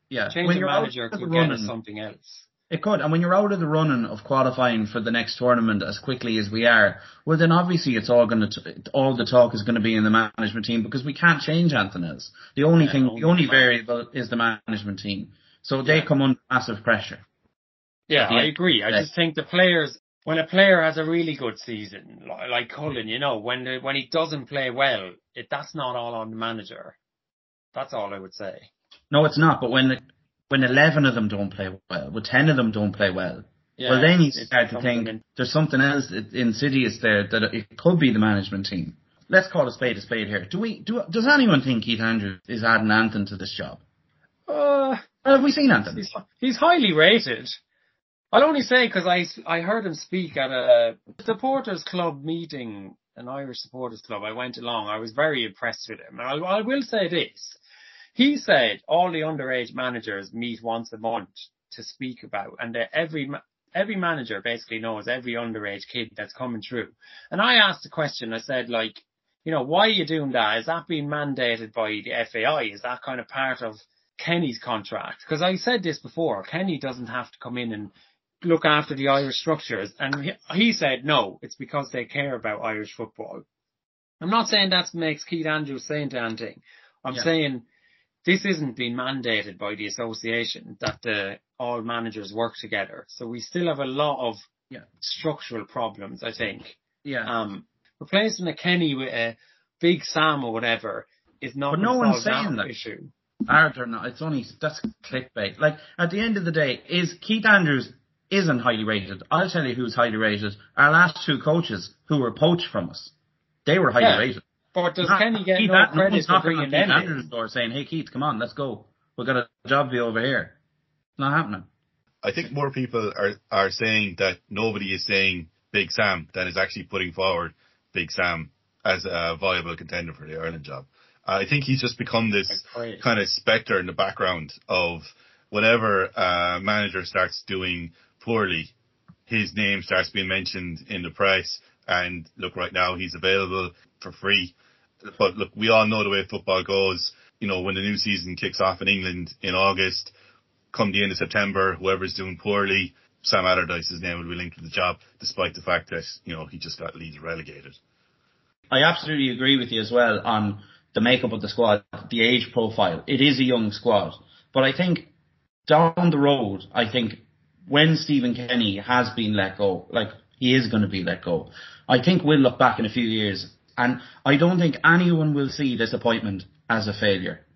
yeah, change when you're manager out of the running, get something else. It could, and when you're out of the running of qualifying for the next tournament as quickly as we are, well then obviously it's all going to, all the talk is going to be in the management team because we can't change Anthony's. The only yeah, thing, the only variable is the management team. So they yeah. come under massive pressure. Yeah, I agree. I just think the players, when a player has a really good season, like Cullen, you know, when the, when he doesn't play well, it, that's not all on the manager. That's all I would say. No, it's not. But when the, when 11 of them don't play well, when 10 of them don't play well, yeah, well then you start to think in. there's something else insidious there that it could be the management team. Let's call a spade a spade here. Do we, do, does anyone think Keith Andrews is adding Anthony to this job? Uh, have we seen Anthony? He's, he's highly rated. I'll only say because I, I heard him speak at a supporters club meeting, an Irish supporters club. I went along. I was very impressed with him. And I, I will say this. He said all the underage managers meet once a month to speak about, and every every manager basically knows every underage kid that's coming through. And I asked the question. I said, like, you know, why are you doing that? Is that being mandated by the FAI? Is that kind of part of Kenny's contract? Because I said this before. Kenny doesn't have to come in and look after the Irish structures. And he, he said, no, it's because they care about Irish football. I'm not saying that makes Keith Andrews saying anything. I'm yeah. saying this isn't being mandated by the association that the, all managers work together. So we still have a lot of yeah. structural problems, I think. Yeah. Um, replacing a Kenny with a Big Sam or whatever is not. But no one's saying that, issue. Are there not? It's only that's clickbait. Like at the end of the day, is Keith Andrews isn't highly rated. I'll tell you who's highly rated. Our last two coaches who were poached from us, they were highly yeah. rated. But does Kenny get Keith no credit for bringing them in? Door saying, "Hey Keith, come on, let's go. We've got a job for you over here." It's not happening. I think more people are are saying that nobody is saying Big Sam than is actually putting forward Big Sam as a viable contender for the Ireland job. I think he's just become this kind of spectre in the background of whenever a uh, manager starts doing poorly, his name starts being mentioned in the press. And look, right now he's available for free. But look, we all know the way football goes. you know, when the new season kicks off in England in August, come the end of September, whoever's doing poorly, Sam Allardyce's name will be linked to the job, despite the fact that, you know, he just got Leeds relegated. I absolutely agree with you as well on the makeup of the squad, the age profile. It is a young squad. But I think down the road, I think when Stephen Kenny has been let go, like he is going to be let go, I think we'll look back in a few years and I don't think anyone will see this appointment as a failure.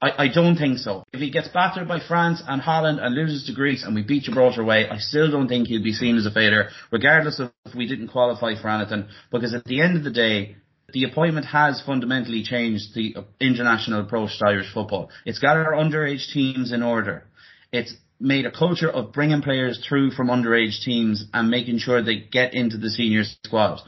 I, I don't think so. If he gets battered by France and Holland and loses to Greece and we beat Gibraltar away, I still don't think he'll be seen as a failure, regardless of if we didn't qualify for anything. Because at the end of the day, the appointment has fundamentally changed the international approach to Irish football. It's got our underage teams in order. It's made a culture of bringing players through from underage teams and making sure they get into the senior squad.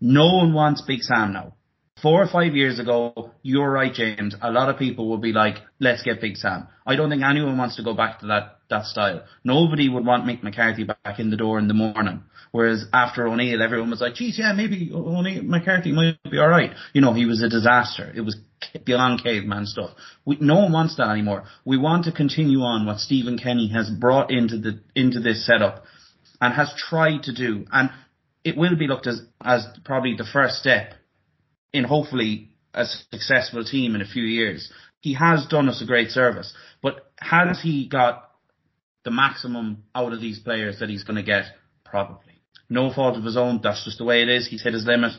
No one wants Big Sam now four or five years ago, you're right, James. A lot of people would be like, let's get Big Sam. I don't think anyone wants to go back to that, that style. Nobody would want Mick McCarthy back in the door in the morning. Whereas after O'Neill, everyone was like, geez, yeah, maybe O'Neill, McCarthy might be alright. You know, he was a disaster. It was beyond caveman stuff. We, no one wants that anymore. We want to continue on what Stephen Kenny has brought into the, into this setup and has tried to do. And it will be looked as, as probably the first step in hopefully a successful team in a few years. He has done us a great service, but has he got the maximum out of these players that he's going to get? Probably. No fault of his own. That's just the way it is. He's hit his limit.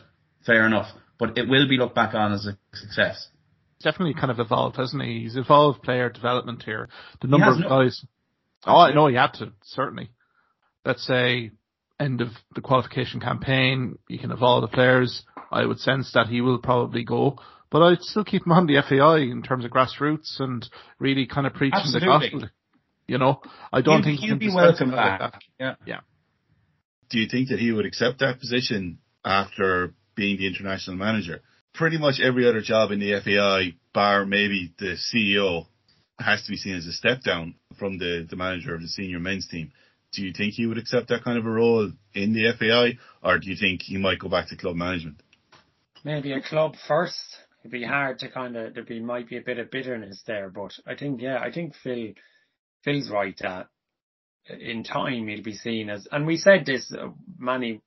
Fair enough. But it will be looked back on as a success. Definitely kind of evolved, hasn't he? He's evolved player development here. The number of no, guys. Oh, I know he had to, certainly. Let's say end of the qualification campaign, you can evolve the players. I would sense that he will probably go. But I'd still keep him on the FAI in terms of grassroots and really kind of preaching Absolutely. the gospel. You know, I don't he'd, think he'd be welcome back. Like yeah. Yeah. Do you think that he would accept that position after being the international manager? Pretty much every other job in the FAI, bar maybe the CEO, has to be seen as a step down from the, the manager of the senior men's team do you think he would accept that kind of a role in the FAI, or do you think he might go back to club management? Maybe a club first. It'd be hard to kind of there be might be a bit of bitterness there, but I think yeah, I think Phil Phil's right that in time he'll be seen as, and we said this uh, many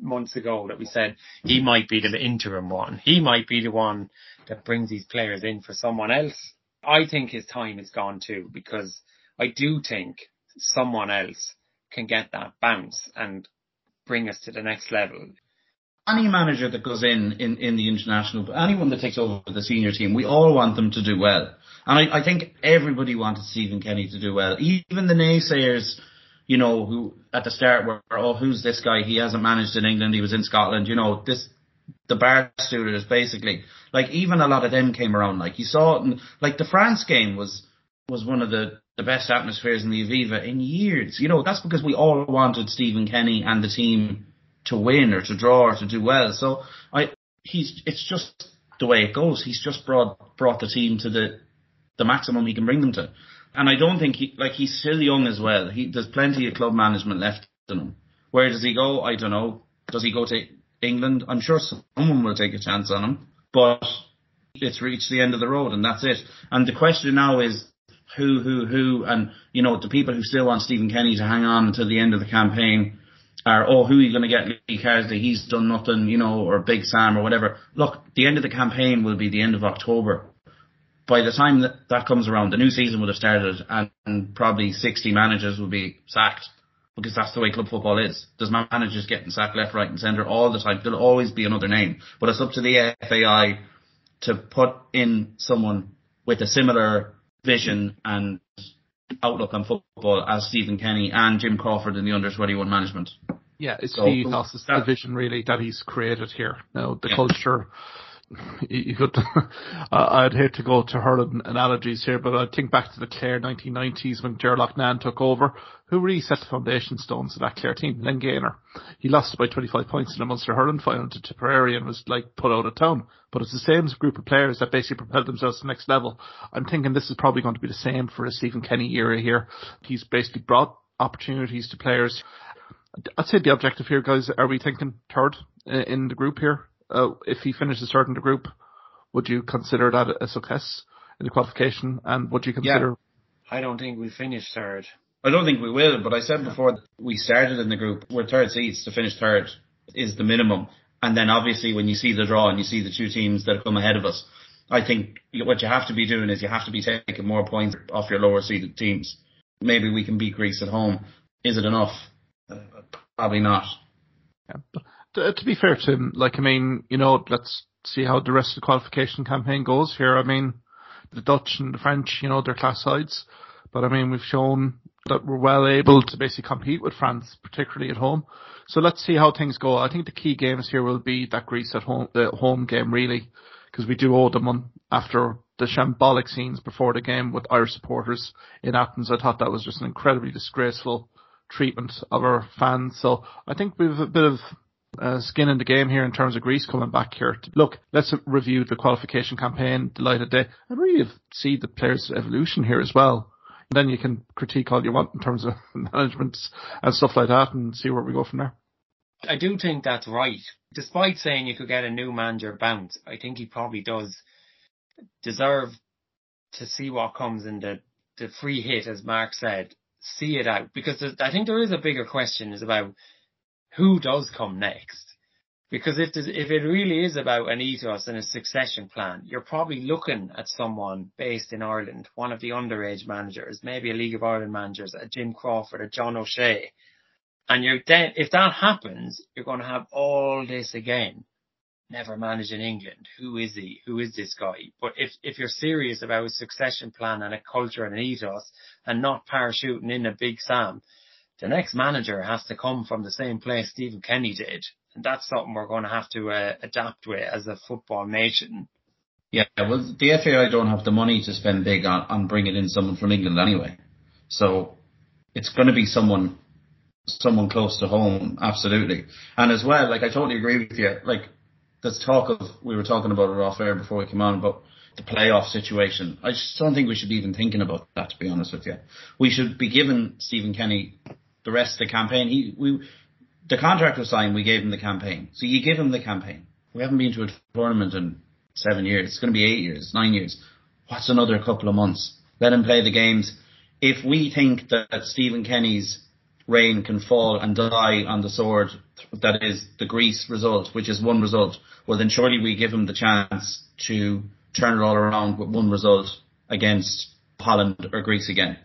months ago that we said he might be the interim one. He might be the one that brings these players in for someone else. I think his time is gone too because I do think someone else can get that bounce and bring us to the next level. Any manager that goes in, in, in the international, anyone that takes over the senior team, we all want them to do well. And I, I think everybody wanted Stephen Kenny to do well. Even the naysayers, you know, who at the start were, oh, who's this guy? He hasn't managed in England. He was in Scotland. You know, this, the bar students basically. Like even a lot of them came around. Like you saw, like the France game was, was one of the the best atmospheres in the Aviva in years. You know, that's because we all wanted Stephen Kenny and the team to win or to draw or to do well. So I, he's, it's just the way it goes. He's just brought, brought the team to the, the maximum he can bring them to. And I don't think he, like he's still young as well. He, there's plenty of club management left in him. Where does he go? I don't know. Does he go to England? I'm sure someone will take a chance on him, but it's reached the end of the road and that's it. And the question now is, who, who, who, and you know the people who still want Stephen Kenny to hang on until the end of the campaign are, oh, who are you going to get? Lee Carsley, he's done nothing, you know, or Big Sam or whatever. Look, the end of the campaign will be the end of October. By the time that, that comes around, the new season would have started, and, and probably 60 managers would be sacked because that's the way club football is. There's managers getting sacked left, right, and centre all the time. There'll always be another name, but it's up to the FAI to put in someone with a similar vision and outlook on football as Stephen Kenny and Jim Crawford in the under 21 management. Yeah, it's so, the ethos, it's the vision really that he's created here. Now the yeah. culture you could, I'd hate to go to hurling analogies here, but I think back to the Clare 1990s when Ger Loughnane took over. Who really set the foundation stones of that Clare team? Len Gaynor. He lost by 25 points in a Munster hurling final to Tipperary and was like put out of town. But it's the same group of players that basically propelled themselves to the next level. I'm thinking this is probably going to be the same for a Stephen Kenny era here. He's basically brought opportunities to players. I'd say the objective here, guys, are we thinking third uh, in the group here? Uh, if he finishes third in the group, would you consider that a success? in the qualification? And would you consider? I don't think we finish third. I don't think we will, but I said before we started in the group, we're third seeds to finish third is the minimum. And then obviously when you see the draw and you see the two teams that come ahead of us, I think what you have to be doing is you have to be taking more points off your lower seeded teams. Maybe we can beat Greece at home. Is it enough? Uh, probably not. Yeah. To, to, be fair to him, like I mean, you know, let's see how the rest of the qualification campaign goes here. I mean, the Dutch and the French, you know, they're class sides, but I mean, we've shown that we're well able to basically compete with France, particularly at home. So let's see how things go. I think the key games here will be that Greece at home, the home game really, because we do owe them one after the shambolic scenes before the game with Irish supporters in Athens. I thought that was just an incredibly disgraceful treatment of our fans. So I think we've a bit of uh, skin in the game here in terms of Greece coming back here. Look, let's review the qualification campaign, delighted day, and really see the players' evolution here as well And then you can critique all you want in terms of management and stuff like that and see where we go from there. I do think that's right. Despite saying you could get a new manager bounce, I think he probably does deserve to see what comes in the, the free hit, as Mark said, see it out. Because I think there is a bigger question is about who does come next. Because if if it really is about an ethos and a succession plan, you're probably looking at someone based in Ireland, one of the underage managers, maybe a League of Ireland managers, a Jim Crawford, a John O'Shea. And you're then, if that happens, you're going to have all this again. Never managed in England. Who is he? Who is this guy? But if, if you're serious about a succession plan and a culture and an ethos and not parachuting in a big Sam, the next manager has to come from the same place Stephen Kenny did and that's something we're going to have to uh, adapt with as a football nation. Yeah, well, the FAI don't have the money to spend big on, on bringing in someone from England anyway. So it's going to be someone, someone close to home, absolutely. And as well, like I totally agree with you. Like there's talk of, we were talking about it off air before we came on, but the playoff situation. I just don't think we should be even thinking about that, to be honest with you. We should be giving Stephen Kenny the rest of the campaign. He, we, the contract was signed, we gave him the campaign. So you give him the campaign. We haven't been to a tournament in seven years. It's going to be eight years, nine years. What's another couple of months? Let him play the games. If we think that Stephen Kenny's reign can fall and die on the sword that is the Greece result, which is one result, well then surely we give him the chance to turn it all around with one result against Holland or Greece again.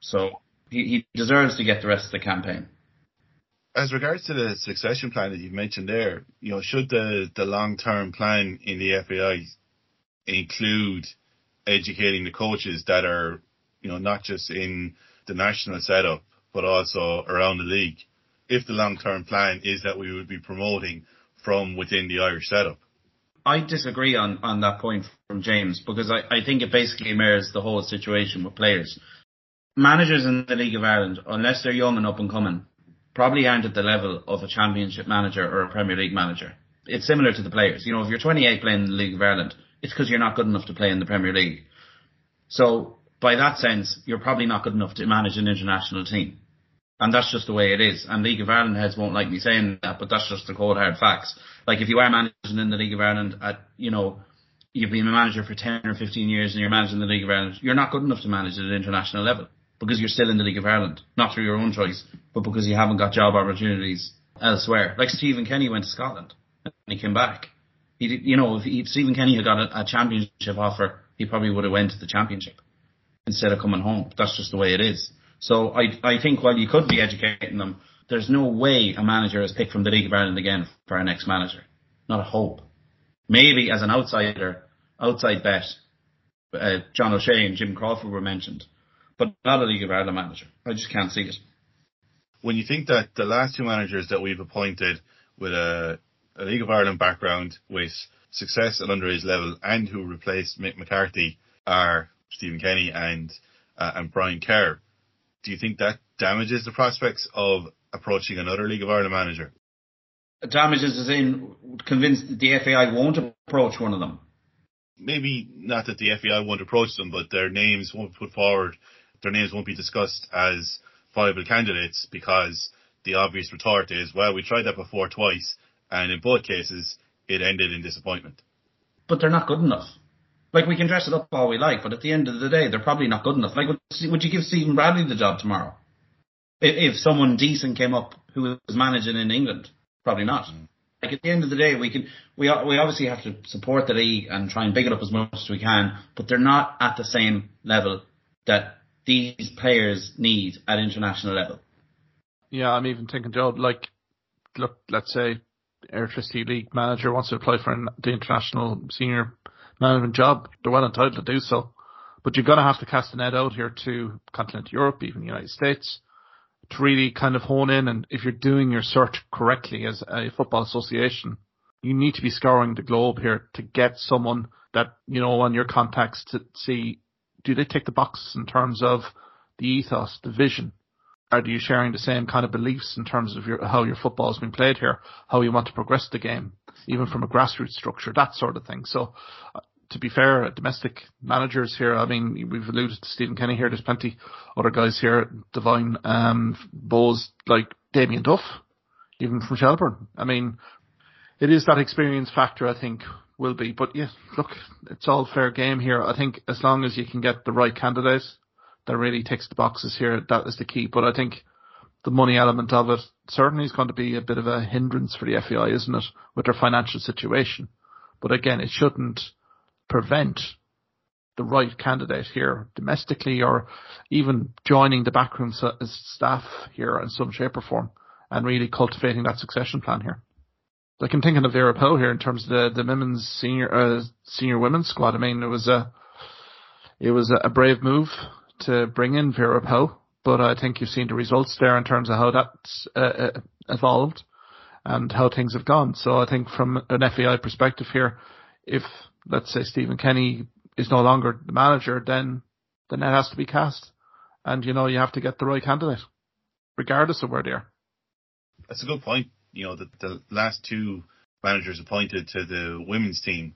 So he, he deserves to get the rest of the campaign as regards to the succession plan that you've mentioned there, you know, should the, the long term plan in the FAI include educating the coaches that are, you know, not just in the national setup, but also around the league? If the long term plan is that we would be promoting from within the Irish setup. I disagree on, on that point from James because I, I think it basically mirrors the whole situation with players. Managers in the League of Ireland, unless they're young and up and coming, probably aren't at the level of a championship manager or a Premier League manager. It's similar to the players. You know, if you're 28 playing in the League of Ireland, it's because you're not good enough to play in the Premier League. So by that sense, you're probably not good enough to manage an international team. And that's just the way it is. And League of Ireland heads won't like me saying that, but that's just the cold hard facts. Like if you are managing in the League of Ireland at, you know, you've been a manager for 10 or 15 years and you're managing the League of Ireland, you're not good enough to manage at an international level because you're still in the League of Ireland, not through your own choice, but because you haven't got job opportunities elsewhere. Like Stephen Kenny went to Scotland and he came back. He did, you know, if he, Stephen Kenny had got a, a championship offer, he probably would have went to the championship instead of coming home. That's just the way it is. So I, I think while you could be educating them, there's no way a manager is picked from the League of Ireland again for our next manager. Not a hope. Maybe as an outsider, outside bet, uh, John O'Shea and Jim Crawford were mentioned but not a League of Ireland manager. I just can't see it. When you think that the last two managers that we've appointed with a, a League of Ireland background with success at underage level and who replaced Mick McCarthy are Stephen Kenny and uh, and Brian Kerr, do you think that damages the prospects of approaching another League of Ireland manager? Damages is in convinced the FAI won't approach one of them. Maybe not that the FAI won't approach them, but their names won't be put forward their names won't be discussed as viable candidates because the obvious retort is, well, we tried that before twice, and in both cases, it ended in disappointment. But they're not good enough. Like we can dress it up all we like, but at the end of the day, they're probably not good enough. Like, would, would you give Stephen Bradley the job tomorrow? If, if someone decent came up who was managing in England, probably not. Mm. Like at the end of the day, we can we we obviously have to support the league and try and big it up as much as we can, but they're not at the same level that these players need at international level. Yeah, I'm even thinking, Joe, like, look, let's say Airtricity League manager wants to apply for an, the international senior management job. They're well entitled to do so. But you're going to have to cast a net out here to continental Europe, even the United States, to really kind of hone in. And if you're doing your search correctly as a football association, you need to be scouring the globe here to get someone that, you know, on your contacts to see, do they tick the boxes in terms of the ethos, the vision? Are you sharing the same kind of beliefs in terms of your, how your football has been played here, how you want to progress the game, even from a grassroots structure, that sort of thing. So, uh, to be fair, domestic managers here, I mean, we've alluded to Stephen Kenny here. There's plenty other guys here, Divine, um, Bowes, like Damien Duff, even from Shelbourne. I mean, it is that experience factor, I think, will be. But yeah, look, it's all fair game here. I think as long as you can get the right candidate that really ticks the boxes here, that is the key. But I think the money element of it certainly is going to be a bit of a hindrance for the FAI, isn't it, with their financial situation. But again, it shouldn't prevent the right candidate here domestically or even joining the backroom staff here in some shape or form and really cultivating that succession plan here. Like I'm thinking of Vera Pauw here in terms of the, the women's senior, uh, senior women's squad. I mean, it was a, it was a brave move to bring in Vera Pauw, but I think you've seen the results there in terms of how that's uh, uh evolved and how things have gone. So I think from an FAI perspective here, if let's say Stephen Kenny is no longer the manager, then the net has to be cast, and you know you have to get the right candidate, regardless of where they are. That's a good point. You know, the, the last two managers appointed to the women's team,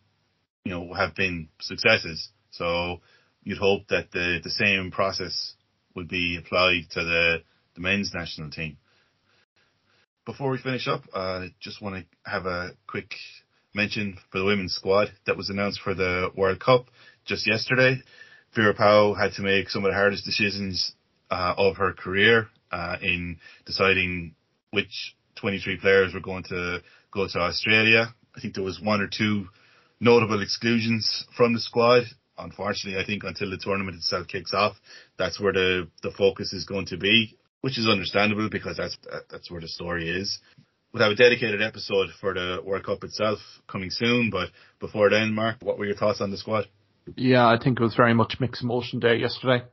you know, have been successes. So you'd hope that the, the same process would be applied to the, the men's national team. Before we finish up, I uh, just want to have a quick mention for the women's squad that was announced for the World Cup just yesterday. Vera Pauw had to make some of the hardest decisions uh, of her career uh, in deciding which 23 players were going to go to Australia. I think there was one or two notable exclusions from the squad unfortunately, I think until the tournament itself kicks off, that's where the, the focus is going to be, which is understandable because that's, that's where the story is. We'll have a dedicated episode for the World Cup itself coming soon, but before then, Mark, what were your thoughts on the squad? Yeah, I think it was very much mixed emotion day yesterday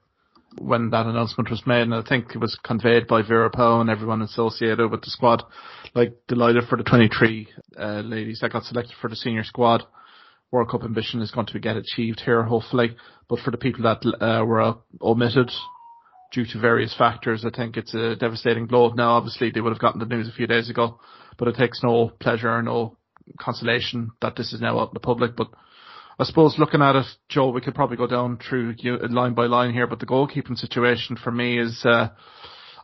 when that announcement was made, and I think it was conveyed by Vera Pauw and everyone associated with the squad. Like delighted for the 23 uh, ladies that got selected for the senior squad. World Cup ambition is going to get achieved here, hopefully. But for the people that uh, were omitted due to various factors, I think it's a devastating blow. Now, obviously, they would have gotten the news a few days ago, but it takes no pleasure, no consolation that this is now out in the public. But I suppose looking at it, Joe, we could probably go down through line by line here, but the goalkeeping situation for me is, uh,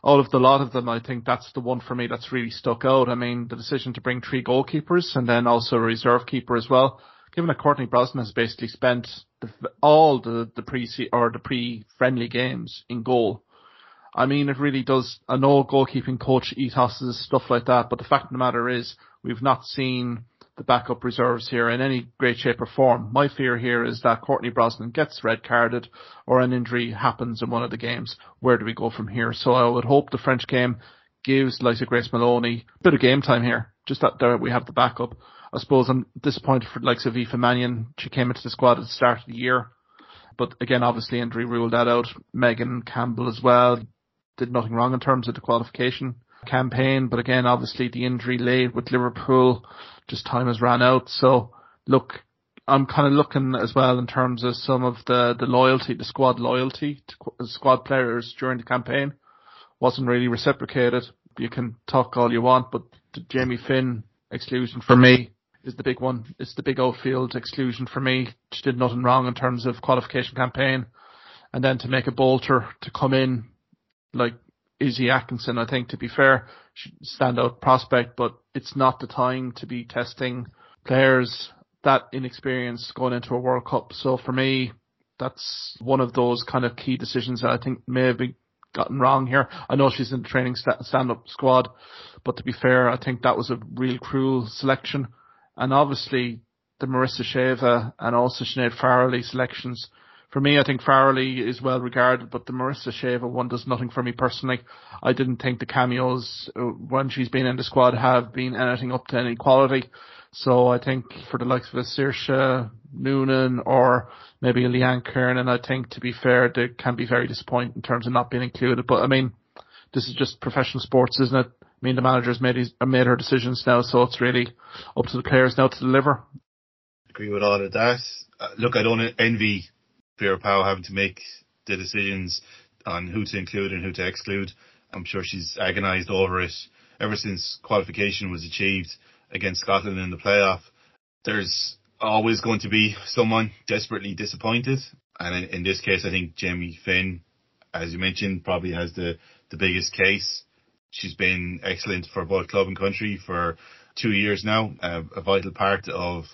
out of the lot of them, I think that's the one for me that's really stuck out. I mean, the decision to bring three goalkeepers and then also a reserve keeper as well given that Courtney Brosnan has basically spent the, all the, the pre or the pre-friendly games in goal, I mean, it really does. I know goalkeeping coach ethos is stuff like that, but the fact of the matter is, we've not seen the backup reserves here in any great shape or form. My fear here is that Courtney Brosnan gets red carded or an injury happens in one of the games. Where do we go from here? So I would hope the French game gives Lisa Grace Moloney a bit of game time here. Just that there we have the backup. I suppose I'm disappointed for like Aoife Mannion. She came into the squad at the start of the year. But again, obviously injury ruled that out. Megan Campbell as well did nothing wrong in terms of the qualification campaign. But again, obviously the injury late with Liverpool, just time has ran out. So look, I'm kind of looking as well in terms of some of the, the loyalty, the squad loyalty to squad players during the campaign wasn't really reciprocated. You can talk all you want, but the Jamie Finn exclusion for me is the big one. It's the big outfield exclusion for me. She did nothing wrong in terms of qualification campaign. And then to make a bolter to come in like Izzy Atkinson, I think to be fair, stand out prospect, but it's not the time to be testing players that inexperienced going into a World Cup. So for me, that's one of those kind of key decisions that I think may have been gotten wrong here. I know she's in the training stand-up squad, but to be fair, I think that was a real cruel selection. And obviously the Marissa Sheva and also Sinead Farrelly selections. For me, I think Farrelly is well regarded, but the Marissa Sheva one does nothing for me personally. I didn't think the cameos uh, when she's been in the squad have been anything up to any quality. So I think for the likes of a Noonan or maybe a Leanne Kiernan, I think to be fair, they can be very disappointing in terms of not being included. But I mean, this is just professional sports, isn't it? I mean, the manager's made his, made her decisions now, so it's really up to the players now to deliver. Agree with all of that. Uh, look, I don't envy Vera Pauw having to make the decisions on who to include and who to exclude. I'm sure she's agonised over it ever since qualification was achieved against Scotland in the playoff. There's always going to be someone desperately disappointed. And in, in, this case, I think Jamie Finn, as you mentioned, probably has the, the biggest case. She's been excellent for both club and country for two years now, a vital part of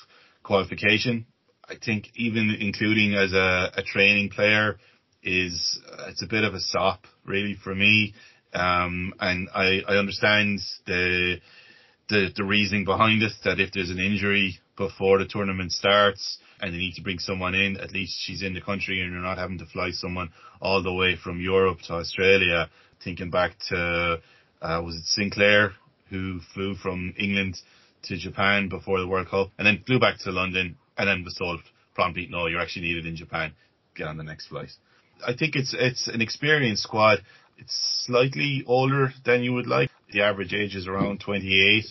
qualification. I think even including as a, a training player is, it's a bit of a sop really for me. Um, and I, I understand the, the, the reasoning behind it that if there's an injury before the tournament starts and they need to bring someone in, at least she's in the country and you're not having to fly someone all the way from Europe to Australia. Thinking back to, uh, was it Sinclair who flew from England to Japan before the World Cup and then flew back to London and then was told promptly, no, you're actually needed in Japan. Get on the next flight. I think it's, it's an experienced squad. It's slightly older than you would like. The average age is around 28.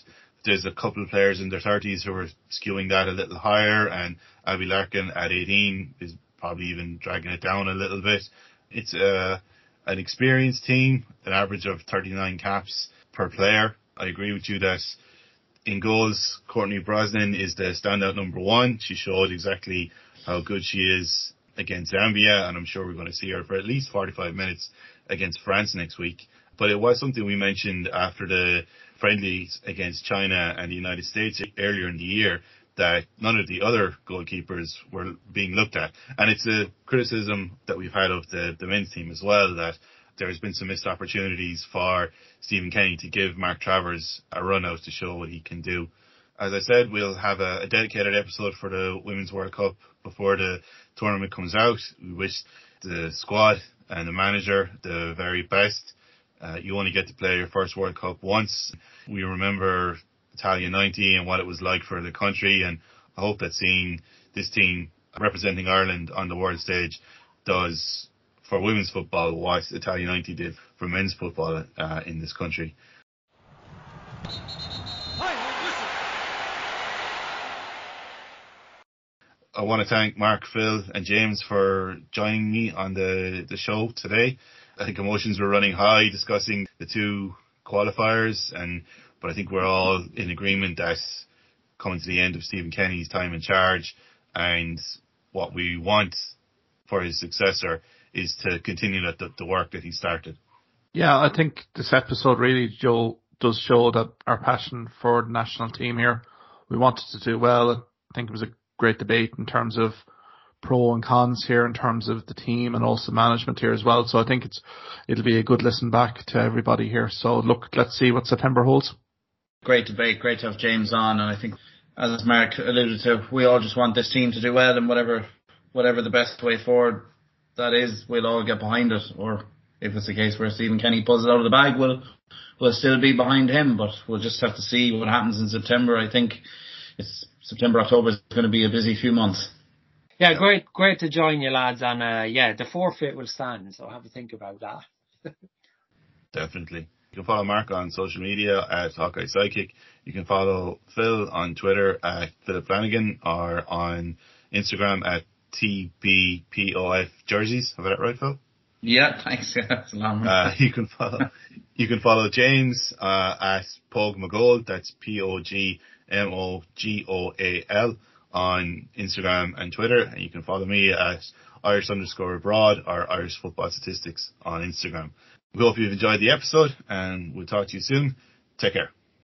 There's a couple of players in their 30s who are skewing that a little higher, and Abbie Larkin at 18 is probably even dragging it down a little bit. It's a, uh, an experienced team, an average of 39 caps per player. I agree with you that in goals, Courtney Brosnan is the standout number one. She showed exactly how good she is against Zambia, and I'm sure we're going to see her for at least 45 minutes against France next week. But it was something we mentioned after the friendlies against China and the United States earlier in the year that none of the other goalkeepers were being looked at. And it's a criticism that we've had of the, the men's team as well that there's been some missed opportunities for Stephen Kenny to give Mark Travers a run out to show what he can do. As I said, we'll have a, a dedicated episode for the Women's World Cup before the tournament comes out. We wish the squad and the manager the very best. Uh, you only get to play your first World Cup once. We remember Italia 90 and what it was like for the country and I hope that seeing this team representing Ireland on the world stage does for women's football what Italia 90 did for men's football uh, in this country. I want to thank Mark, Phil, and James for joining me on the, the show today. I think emotions were running high discussing the two qualifiers, and but I think we're all in agreement that coming to the end of Stephen Kenny's time in charge, and what we want for his successor is to continue the, the work that he started. Yeah, I think this episode really, Joe, does show that our passion for the national team here. We wanted to do well. I think it was a great debate in terms of pro and cons here in terms of the team and also management here as well. So I think it's it'll be a good listen back to everybody here. So look, let's see what September holds. Great debate, great to have James on, and I think as Mark alluded to, we all just want this team to do well and whatever whatever the best way forward that is, we'll all get behind it. Or if it's a case where Stephen Kenny pulls it out of the bag, we'll we'll still be behind him. But we'll just have to see what happens in September. I think it's September, October is going to be a busy few months. Yeah, great, great to join you lads, and uh, yeah, the forfeit will stand, so have a think about that. Definitely. You can follow Mark on social media at Hawkeye Sidekick. You can follow Phil on Twitter at Philip Flanagan or on Instagram at TBPOF Jerseys. Have I that right, Phil? Yeah, thanks. Yeah, that's a long uh, you can follow you can follow James uh, at pogmogoal. That's P O G M O G O A L on Instagram and Twitter, and you can follow me at Irish underscore abroad or Irish football statistics on Instagram. We hope you've enjoyed the episode, and we'll talk to you soon. Take care.